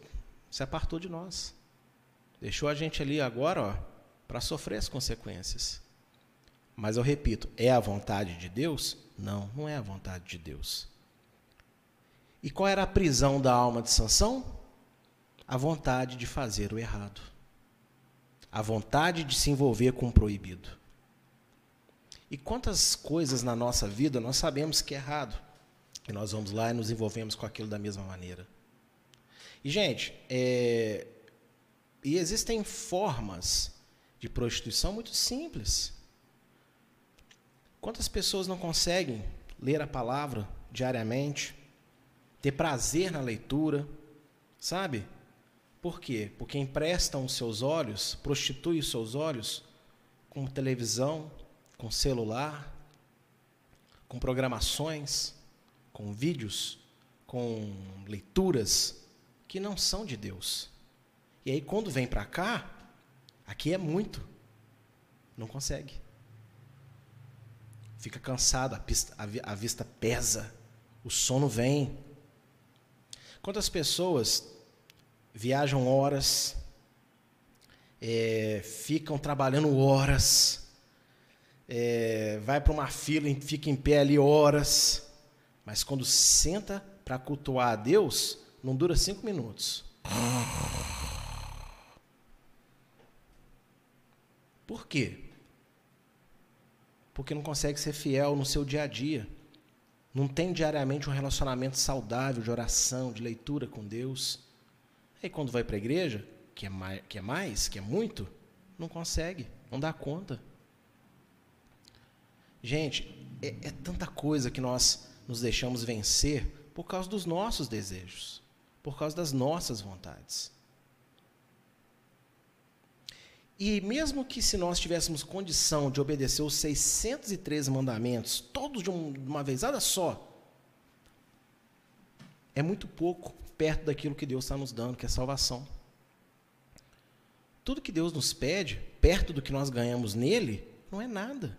se apartou de nós. Deixou a gente ali agora, ó, para sofrer as consequências. Mas eu repito, é a vontade de Deus? Não, não é a vontade de Deus. E qual era a prisão da alma de Sansão? A vontade de fazer o errado. A vontade de se envolver com o proibido. E quantas coisas na nossa vida nós sabemos que é errado? E nós vamos lá e nos envolvemos com aquilo da mesma maneira. E, gente, é... e existem formas de prostituição muito simples. Quantas pessoas não conseguem ler a palavra diariamente, ter prazer na leitura, sabe? Por quê? Porque emprestam os seus olhos, prostituem os seus olhos com televisão, com celular, com programações, com vídeos, com leituras que não são de Deus. E aí quando vem para cá, aqui é muito, não consegue. Fica cansado, a, pista, a, vista pesa, o sono vem. Quantas pessoas viajam horas, é, ficam trabalhando horas, é, vai para uma fila e fica em pé ali horas, mas quando senta para cultuar a Deus, não dura cinco minutos. Por quê? Porque não consegue ser fiel no seu dia a dia. Não tem diariamente um relacionamento saudável de oração, de leitura com Deus. Aí quando vai para a igreja, que é, mais, que é mais, que é muito, não consegue, não dá conta. Gente, é, é tanta coisa que nós nos deixamos vencer por causa dos nossos desejos, por causa das nossas vontades. E mesmo que se nós tivéssemos condição de obedecer os 613 mandamentos, todos de, um, uma vezada só, é muito pouco perto daquilo que Deus está nos dando, que é salvação. Tudo que Deus nos pede, perto do que nós ganhamos nele, não é nada.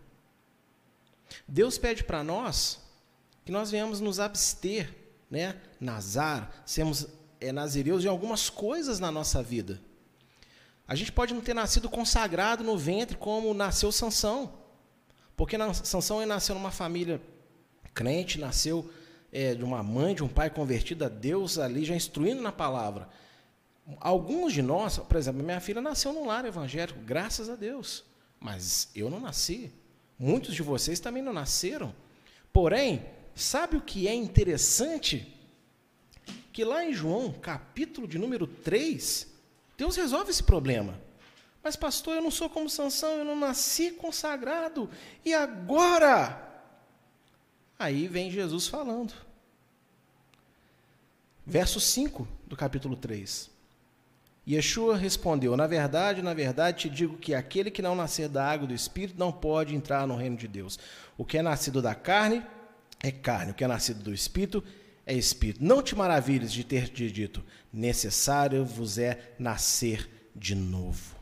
Deus pede para nós que nós venhamos nos abster, né? Nazar, sermos é, nazireus de algumas coisas na nossa vida. A gente pode não ter nascido consagrado no ventre como nasceu Sansão. Porque Sansão nasceu numa família crente, nasceu é, de uma mãe, de um pai convertido a Deus ali, já instruindo na palavra. Alguns de nós, por exemplo, minha filha nasceu num lar evangélico, graças a Deus. Mas eu não nasci. Muitos de vocês também não nasceram. Porém, sabe o que é interessante? Que lá em João, capítulo de número 3, Deus resolve esse problema. Mas, pastor, eu não sou como Sansão, eu não nasci consagrado. E agora? Aí vem Jesus falando. Verso 5 do capítulo 3. Yeshua respondeu: Na verdade, na verdade te digo que aquele que não nascer da água do Espírito não pode entrar no reino de Deus. O que é nascido da carne é carne, o que é nascido do Espírito é Espírito. Não te maravilhes de ter te dito: necessário vos é nascer de novo.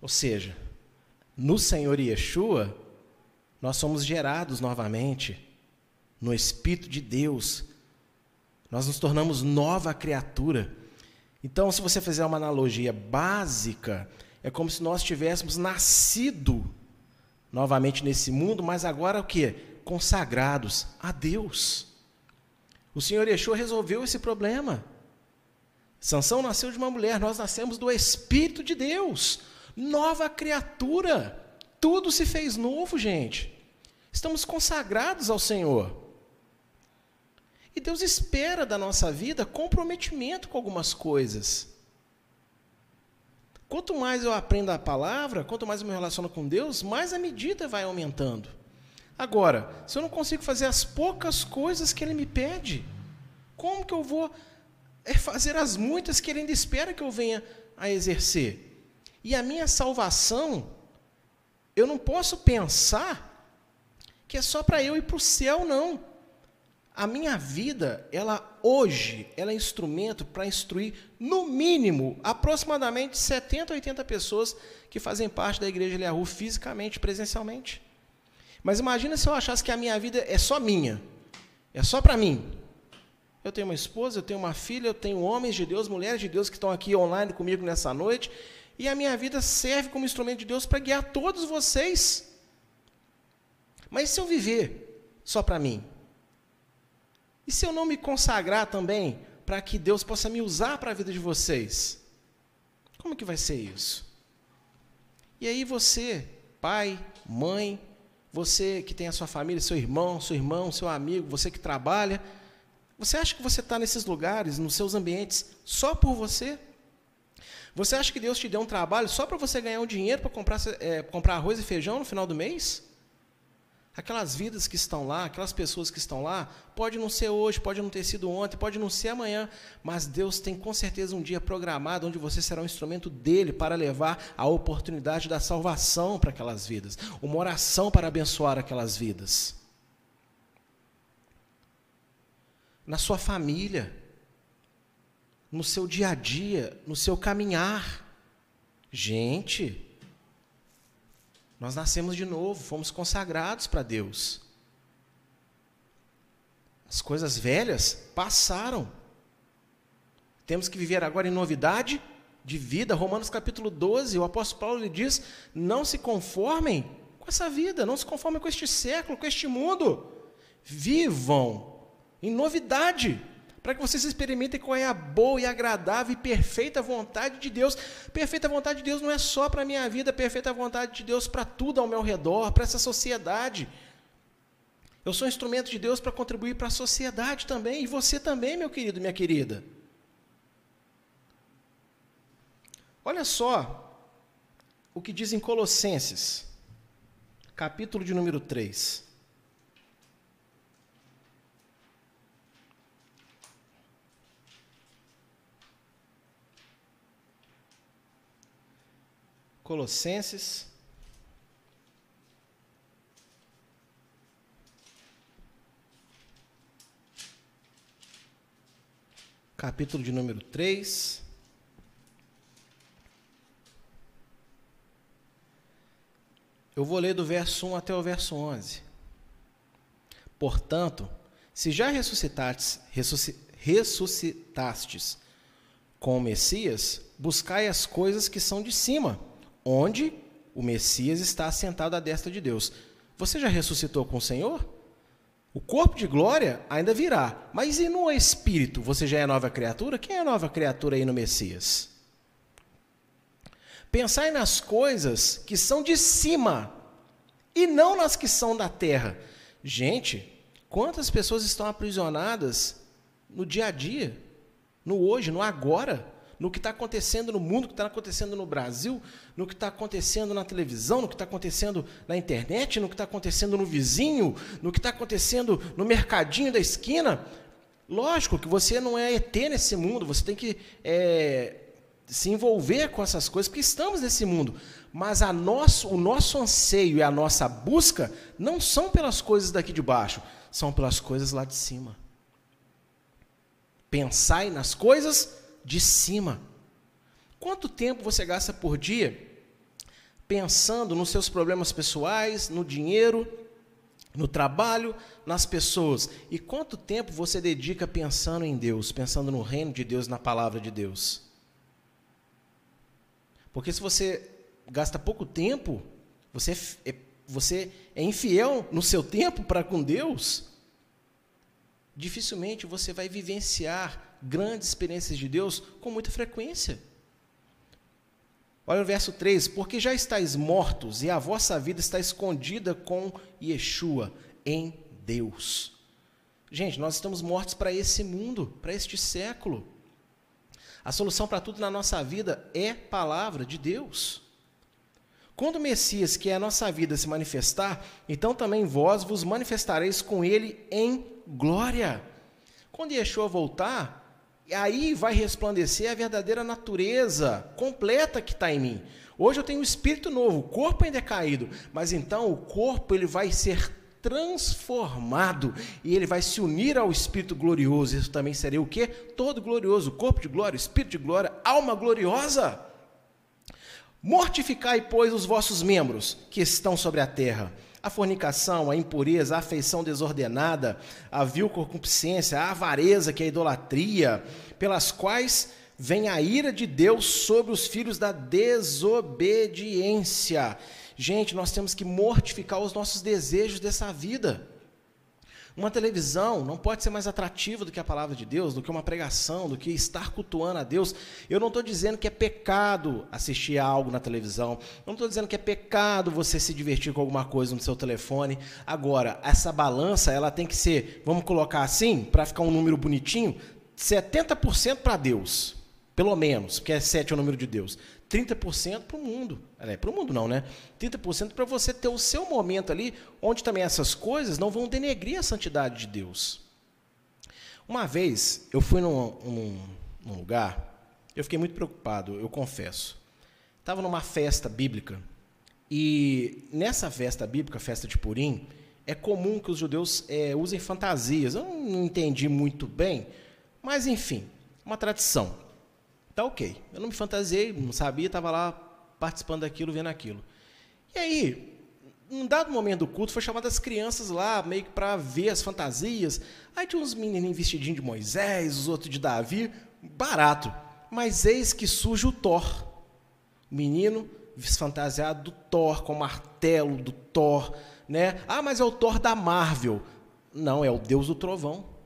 Ou seja, no Senhor Yeshua, nós somos gerados novamente no Espírito de Deus. Nós nos tornamos nova criatura. Então, se você fizer uma analogia básica, é como se nós tivéssemos nascido novamente nesse mundo, mas agora o que? Consagrados a Deus. O Senhor Yeshua resolveu esse problema. Sansão nasceu de uma mulher, nós nascemos do Espírito de Deus. Nova criatura. Tudo se fez novo, gente. Estamos consagrados ao Senhor. E Deus espera da nossa vida comprometimento com algumas coisas. Quanto mais eu aprendo a palavra, quanto mais eu me relaciono com Deus, mais a medida vai aumentando. Agora, se eu não consigo fazer as poucas coisas que Ele me pede, como que eu vou é, fazer as muitas que Ele ainda espera que eu venha a exercer? E a minha salvação, eu não posso pensar que é só para eu ir para o céu, não. A minha vida, ela hoje, ela é instrumento para instruir, no mínimo, aproximadamente 70, 80 pessoas que fazem parte da igreja Eliahu fisicamente, presencialmente. Mas imagina se eu achasse que a minha vida é só minha, é só para mim. Eu tenho uma esposa, eu tenho uma filha, eu tenho homens de Deus, mulheres de Deus que estão aqui online comigo nessa noite, e a minha vida serve como instrumento de Deus para guiar todos vocês. Mas se eu viver só para mim, e se eu não me consagrar também para que Deus possa me usar para a vida de vocês? Como que vai ser isso? E aí você, pai, mãe, você que tem a sua família, seu irmão, seu irmão, seu amigo, você que trabalha, Você acha que você está nesses lugares, nos seus ambientes, só por você? Você acha que Deus te deu um trabalho só para você ganhar um dinheiro para comprar, é, comprar arroz e feijão no final do mês? Aquelas vidas que estão lá, aquelas pessoas que estão lá, pode não ser hoje, pode não ter sido ontem, pode não ser amanhã, mas Deus tem com certeza um dia programado onde você será um instrumento dele para levar a oportunidade da salvação para aquelas vidas, uma oração para abençoar aquelas vidas. na sua família, no seu dia a dia, no seu caminhar. Gente, nós nascemos de novo, fomos consagrados para Deus. As coisas velhas passaram. Temos que viver agora em novidade de vida. Romanos capítulo 12, o apóstolo Paulo lhe diz: não se conformem com essa vida, não se conformem com este século, com este mundo. Vivam em novidade, para que vocês experimentem qual é a boa e agradável e perfeita vontade de Deus. Perfeita vontade de Deus não é só para a minha vida, perfeita vontade de Deus para tudo ao meu redor, para essa sociedade. Eu sou instrumento de Deus para contribuir para a sociedade também, e você também, meu querido, minha querida. Olha só o que diz em Colossenses, capítulo de número 3. Colossenses. Capítulo de número 3. Eu vou ler do verso 1 até o verso 11. Portanto, se já ressuscitastes, ressuscitastes com o Messias, buscai as coisas que são de cima onde o Messias está assentado à destra de Deus. Você já ressuscitou com o Senhor? O corpo de glória ainda virá, mas e no espírito? Você já é nova criatura? Quem é nova criatura aí no Messias? Pensai nas coisas que são de cima e não nas que são da terra. Gente, quantas pessoas estão aprisionadas no dia a dia, no hoje, no agora? No que está acontecendo no mundo, no que está acontecendo no Brasil, no que está acontecendo na televisão, no que está acontecendo na internet, no que está acontecendo no vizinho, no que está acontecendo no mercadinho da esquina. Lógico que você não é ET nesse mundo, você tem que é, se envolver com essas coisas, porque estamos nesse mundo. Mas a nosso, o nosso anseio e a nossa busca não são pelas coisas daqui de baixo, são pelas coisas lá de cima. Pensai nas coisas de cima. Quanto tempo você gasta por dia pensando nos seus problemas pessoais, no dinheiro, no trabalho, nas pessoas? E quanto tempo você dedica pensando em Deus, pensando no reino de Deus, na palavra de Deus? Porque se você gasta pouco tempo, você é, você é infiel no seu tempo para com Deus, dificilmente você vai vivenciar grandes experiências de Deus com muita frequência. Olha o verso 3: Porque já estáis mortos e a vossa vida está escondida com Yeshua em Deus. Gente, nós estamos mortos para esse mundo, para este século. A solução para tudo na nossa vida é palavra de Deus. Quando o Messias, que é a nossa vida, se manifestar, então também vós vos manifestareis com ele em glória. Quando Yeshua voltar, aí vai resplandecer a verdadeira natureza completa que está em mim. Hoje eu tenho um espírito novo, o corpo ainda é caído, mas então o corpo ele vai ser transformado e ele vai se unir ao espírito glorioso. Isso também seria o que? Todo glorioso, corpo de glória, espírito de glória, alma gloriosa. Mortificai, pois, os vossos membros que estão sobre a terra a fornicação, a impureza, a afeição desordenada, a vil concupiscência, a avareza, que é a idolatria, pelas quais vem a ira de Deus sobre os filhos da desobediência. Gente, nós temos que mortificar os nossos desejos dessa vida. Uma televisão não pode ser mais atrativa do que a palavra de Deus, do que uma pregação, do que estar cultuando a Deus. Eu não estou dizendo que é pecado assistir algo na televisão. Eu não estou dizendo que é pecado você se divertir com alguma coisa no seu telefone. Agora, essa balança, ela tem que ser, vamos colocar assim, para ficar um número bonitinho, 70% para Deus. Pelo menos, porque é 7 é o número de Deus. 30% para o mundo. É, para o mundo não, né? 30% para você ter o seu momento ali, onde também essas coisas não vão denegrir a santidade de Deus. Uma vez, eu fui num, num, num lugar, eu fiquei muito preocupado, eu confesso. Estava numa festa bíblica, e nessa festa bíblica, festa de Purim, é comum que os judeus é, usem fantasias. Eu não entendi muito bem, mas enfim, uma tradição. Tá ok. Eu não me fantasiei, não sabia, estava lá participando daquilo, vendo aquilo. E aí, num dado momento do culto, foi chamado as crianças lá, meio que para ver as fantasias. Aí tinha uns menininhos vestidinhos de Moisés, os outros de Davi, barato. Mas eis que surge o Thor. O menino fantasiado do Thor, com o martelo do Thor, né? Ah, mas é o Thor da Marvel. Não, é o Deus do trovão.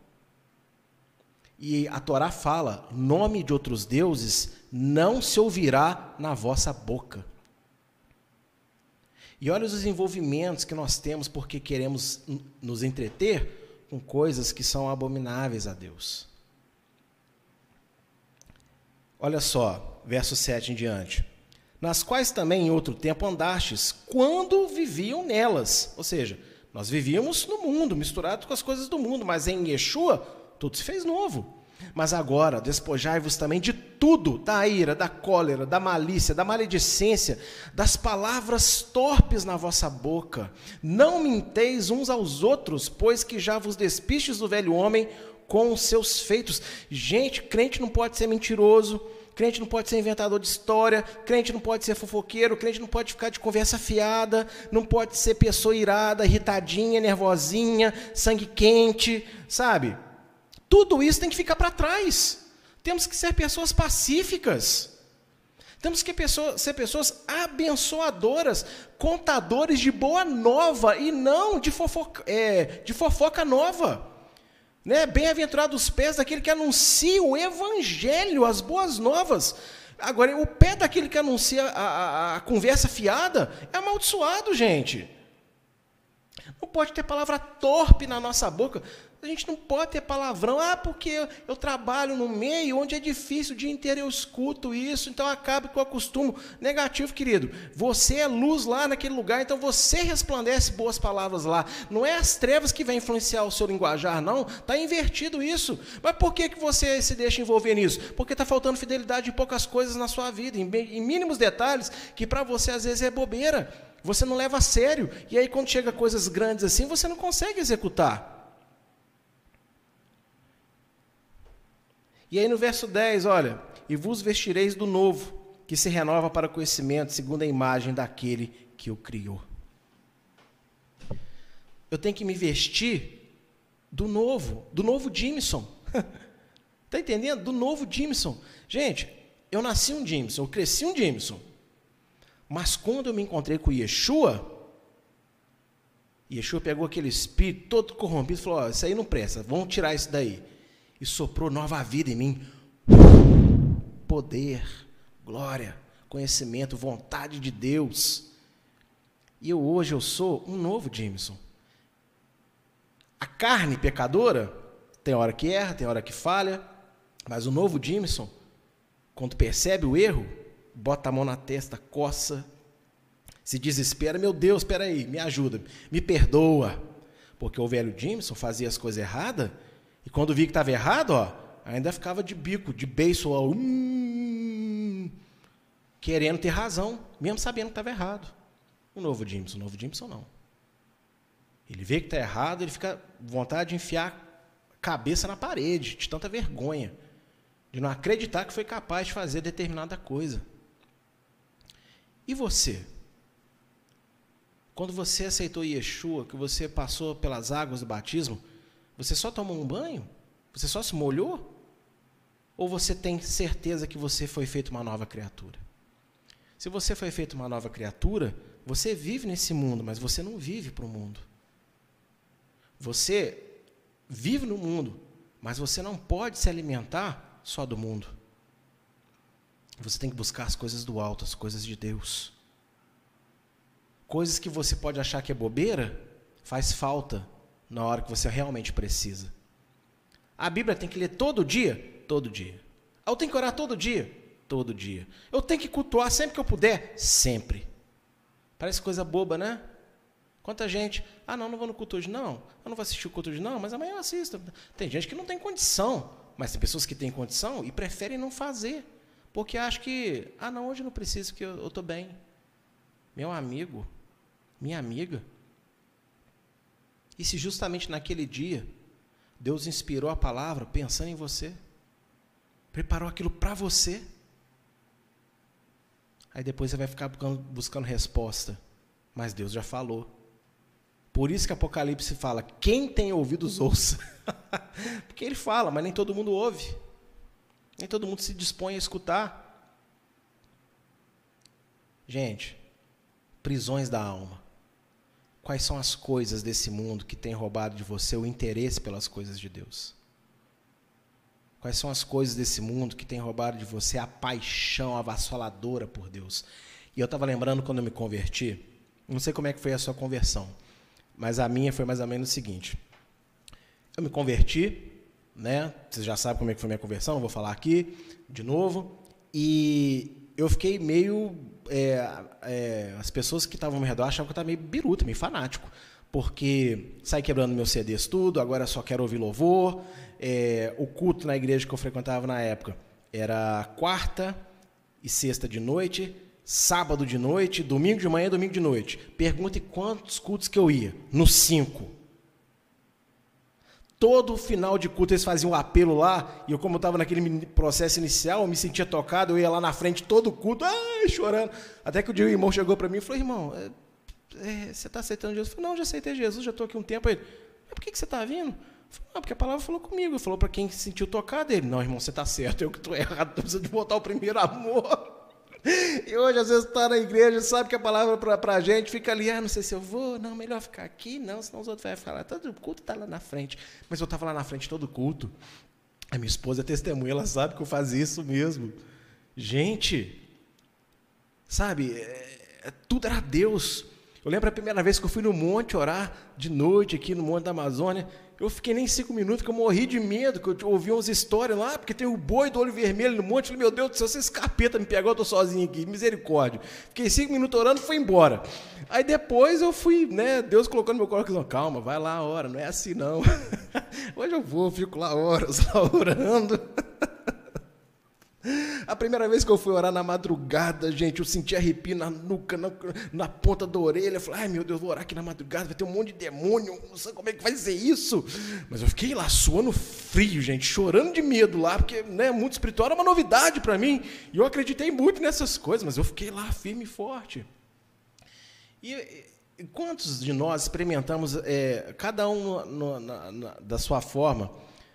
E a Torá fala: nome de outros deuses não se ouvirá na vossa boca. E olha os desenvolvimentos que nós temos porque queremos nos entreter com coisas que são abomináveis a Deus. Olha só, verso 7 em diante. Nas quais também em outro tempo andastes, quando viviam nelas. Ou seja, nós vivíamos no mundo, misturado com as coisas do mundo, mas em Yeshua tudo se fez novo. Mas agora, despojai-vos também de tudo, da ira, da cólera, da malícia, da maledicência, das palavras torpes na vossa boca. Não minteis uns aos outros, pois que já vos despistes do velho homem com os seus feitos. Gente, crente não pode ser mentiroso, crente não pode ser inventador de história, crente não pode ser fofoqueiro, crente não pode ficar de conversa fiada, não pode ser pessoa irada, irritadinha, nervosinha, sangue quente, sabe? Tudo isso tem que ficar para trás. Temos que ser pessoas pacíficas. Temos que ser pessoas abençoadoras, contadores de boa nova e não de fofoca, é, de fofoca nova. Né? Bem-aventurados os pés daquele que anuncia o evangelho, as boas novas. Agora, o pé daquele que anuncia a, a, a conversa fiada é amaldiçoado, gente. Não pode ter palavra torpe na nossa boca. A gente não pode ter palavrão, ah, porque eu, trabalho no meio onde é difícil, o dia inteiro eu escuto isso, então acaba que eu acostumo. Negativo, querido. Você é luz lá naquele lugar, então você resplandece boas palavras lá. Não é as trevas que vão influenciar o seu linguajar, não. Está invertido isso. Mas por que, que você se deixa envolver nisso? Porque está faltando fidelidade em poucas coisas na sua vida, em, em mínimos detalhes, que para você às vezes é bobeira. Você não leva a sério. E aí, quando chega coisas grandes assim, você não consegue executar. E aí no verso 10, olha, e vos vestireis do novo, que se renova para conhecimento, segundo a imagem daquele que o criou. Eu tenho que me vestir do novo, do novo Jimson. Está entendendo? Do novo Jimson. Gente, eu nasci um Jimson, eu cresci um Jimson. Mas quando eu me encontrei com Yeshua, Yeshua pegou aquele espírito todo corrompido e falou: oh, Isso aí não presta, vamos tirar isso daí e soprou nova vida em mim. Poder, glória, conhecimento, vontade de Deus. E eu hoje eu sou um novo Jameson. A carne pecadora tem hora que erra, tem hora que falha, mas o novo Jameson, quando percebe o erro, bota a mão na testa, coça, se desespera, meu Deus, espera aí, me ajuda, me perdoa. Porque o velho Jameson fazia as coisas erradas e quando vi que estava errado, ó, ainda ficava de bico, de beiço, ó, hum, querendo ter razão, mesmo sabendo que estava errado. O novo Jameson, o novo Jameson não. Ele vê que está errado, ele fica vontade de enfiar a cabeça na parede, de tanta vergonha, de não acreditar que foi capaz de fazer determinada coisa. E você? Quando você aceitou Yeshua, que você passou pelas águas do batismo, você só tomou um banho? Você só se molhou? Ou você tem certeza que você foi feito uma nova criatura? Se você foi feito uma nova criatura, você vive nesse mundo, mas você não vive para o mundo. Você vive no mundo, mas você não pode se alimentar só do mundo. Você tem que buscar as coisas do alto, as coisas de Deus. Coisas que você pode achar que é bobeira, faz falta na hora que você realmente precisa. A Bíblia tem que ler todo dia? Todo dia. Eu tenho que orar todo dia? Todo dia. Eu tenho que cultuar sempre que eu puder? Sempre. Parece coisa boba, né? Quanta gente, ah, não, não vou no culto hoje, não. Eu não vou assistir o culto hoje, não, mas amanhã eu assisto. Tem gente que não tem condição, mas tem pessoas que têm condição e preferem não fazer. Porque acham que, ah, não, hoje não preciso, porque eu estou bem. Meu amigo, minha amiga. E se justamente naquele dia Deus inspirou a palavra pensando em você, preparou aquilo para você, Aí depois você vai ficar buscando, resposta. Mas Deus já falou. Por isso que Apocalipse fala: quem tem ouvidos, ouça. Porque ele fala, mas nem todo mundo ouve. Nem todo mundo se dispõe a escutar. Gente, prisões da alma. Quais são as coisas desse mundo que tem roubado de você o interesse pelas coisas de Deus? Quais são as coisas desse mundo que tem roubado de você a paixão avassaladora por Deus? E eu estava lembrando quando eu me converti, não sei como é que foi a sua conversão, mas a minha foi mais ou menos o seguinte. Eu me converti, né? Você já sabe como é que foi a minha conversão, não vou falar aqui de novo. E eu fiquei meio. É, é, as pessoas que estavam ao meu redor achavam que eu estava meio biruta, meio fanático. Porque saí quebrando meus CDs tudo, agora só quero ouvir louvor. É, o culto na igreja que eu frequentava na época era quarta e sexta de noite, sábado de noite, domingo de manhã e domingo de noite. Pergunte quantos cultos que eu ia. Nos cinco. Todo final de culto eles faziam um apelo lá, e eu, como estava naquele processo inicial, eu me sentia tocado, eu ia lá na frente todo culto, ai, chorando. Até que o dia o irmão chegou para mim e falou: irmão, é, é, você está aceitando Jesus? Eu falei: não, já aceitei Jesus, já estou aqui um tempo. Ele, por que, que você está vindo? Falei, porque a palavra falou comigo, falou para quem se sentiu tocado. Ele, não, irmão, você está certo, eu que estou errado, preciso de botar o primeiro amor. E hoje, às vezes, está na igreja, sabe que a palavra para a gente fica ali, ah, não sei se eu vou, não, melhor ficar aqui, não, senão os outros vão falar, todo culto está lá na frente. Mas eu estava lá na frente todo culto. A minha esposa é testemunha, ela sabe que eu fazia isso mesmo. Gente, sabe, é, é, tudo era Deus. Eu lembro a primeira vez que eu fui no monte orar, de noite, aqui no Monte da Amazônia. Eu fiquei nem cinco minutos, que eu morri de medo, que eu ouvi umas histórias lá, porque tem o boi do olho vermelho no monte. Eu falei, meu Deus do céu, se esse capeta me pegou, eu estou sozinho aqui, misericórdia. Fiquei cinco minutos orando e fui embora. Aí depois eu fui, né, Deus colocando no meu coração, calma, vai lá a hora, não é assim não. Hoje eu vou, fico lá horas, lá orando. A primeira vez que eu fui orar na madrugada, gente, eu senti arrepio na nuca, na, na ponta da orelha. Eu falei, ai meu Deus, vou orar aqui na madrugada, vai ter um monte de demônio, não sei como é que vai ser isso. Mas eu fiquei lá suando frio, gente, chorando de medo lá, porque né, muito espiritual era uma novidade para mim. E eu acreditei muito nessas coisas, mas eu fiquei lá firme e forte. E, e quantos de nós experimentamos, é, cada um no, na, na, da sua forma,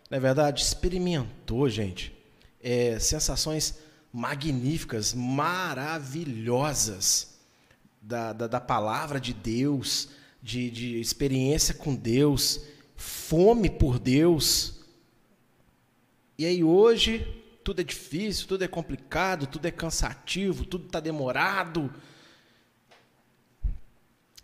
na é verdade, experimentou, gente é, sensações magníficas, maravilhosas da, da, da palavra de Deus, de, de experiência com Deus, fome por Deus. E aí hoje tudo é difícil, tudo é complicado, tudo é cansativo, tudo está demorado.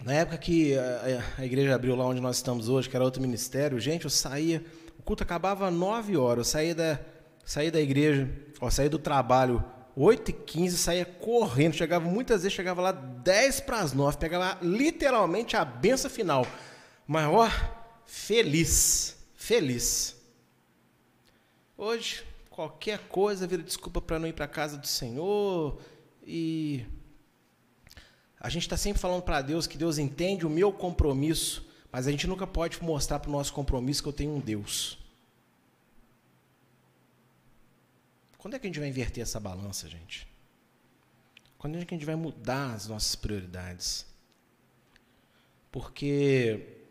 Na época que a, a, igreja abriu lá onde nós estamos hoje, que era outro ministério, gente, eu saía, o culto acabava às 9 horas, eu saía da, saía da igreja, ó, saía do trabalho 8 e 15 saía correndo, chegava muitas vezes, chegava lá 10 para as 9, pegava literalmente a benção final. Mas, ó, feliz, feliz. Hoje, qualquer coisa vira desculpa para não ir para a casa do Senhor e a gente está sempre falando para Deus que Deus entende o meu compromisso, mas a gente nunca pode mostrar para o nosso compromisso que eu tenho um Deus. Quando é que a gente vai inverter essa balança, gente? Quando é que a gente vai mudar as nossas prioridades? Porque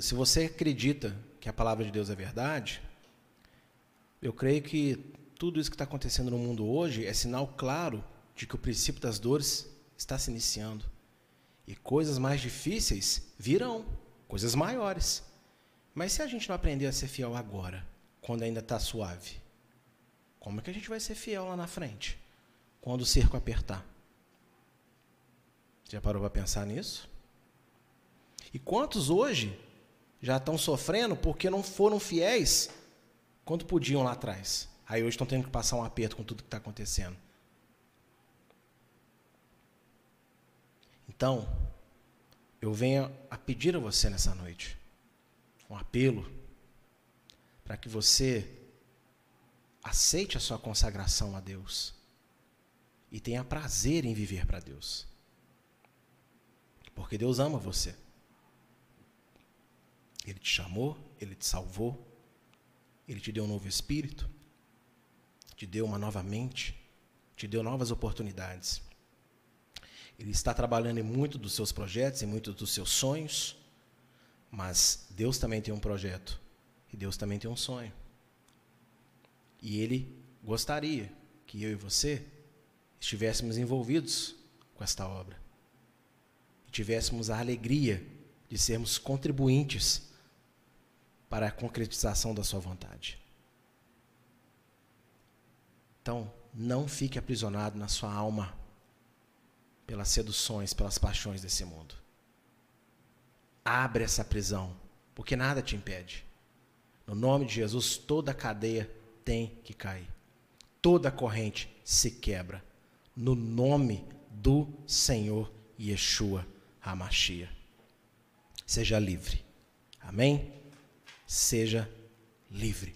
se você acredita que a palavra de Deus é verdade, eu creio que tudo isso que está acontecendo no mundo hoje é sinal claro de que o princípio das dores está se iniciando. E coisas mais difíceis virão, coisas maiores. Mas se a gente não aprender a ser fiel agora, quando ainda está suave, como é que a gente vai ser fiel lá na frente, quando o cerco apertar? Já parou para pensar nisso? E quantos hoje já estão sofrendo porque não foram fiéis quando podiam lá atrás? Aí hoje estão tendo que passar um aperto com tudo que está acontecendo. Então, eu venho a pedir a você nessa noite um apelo para que você aceite a sua consagração a Deus e tenha prazer em viver para Deus. Porque Deus ama você. Ele te chamou, ele te salvou, ele te deu um novo espírito, te deu uma nova mente, te deu novas oportunidades. Ele está trabalhando em muito dos seus projetos, em muitos dos seus sonhos. Mas Deus também tem um projeto. E Deus também tem um sonho. E Ele gostaria que eu e você estivéssemos envolvidos com esta obra. E tivéssemos a alegria de sermos contribuintes para a concretização da Sua vontade. Então, não fique aprisionado na sua alma pelas seduções, pelas paixões desse mundo. Abre essa prisão, porque nada te impede. No nome de Jesus, toda cadeia tem que cair. Toda corrente se quebra. No nome do Senhor Yeshua Hamashia. Seja livre. Amém? Seja livre.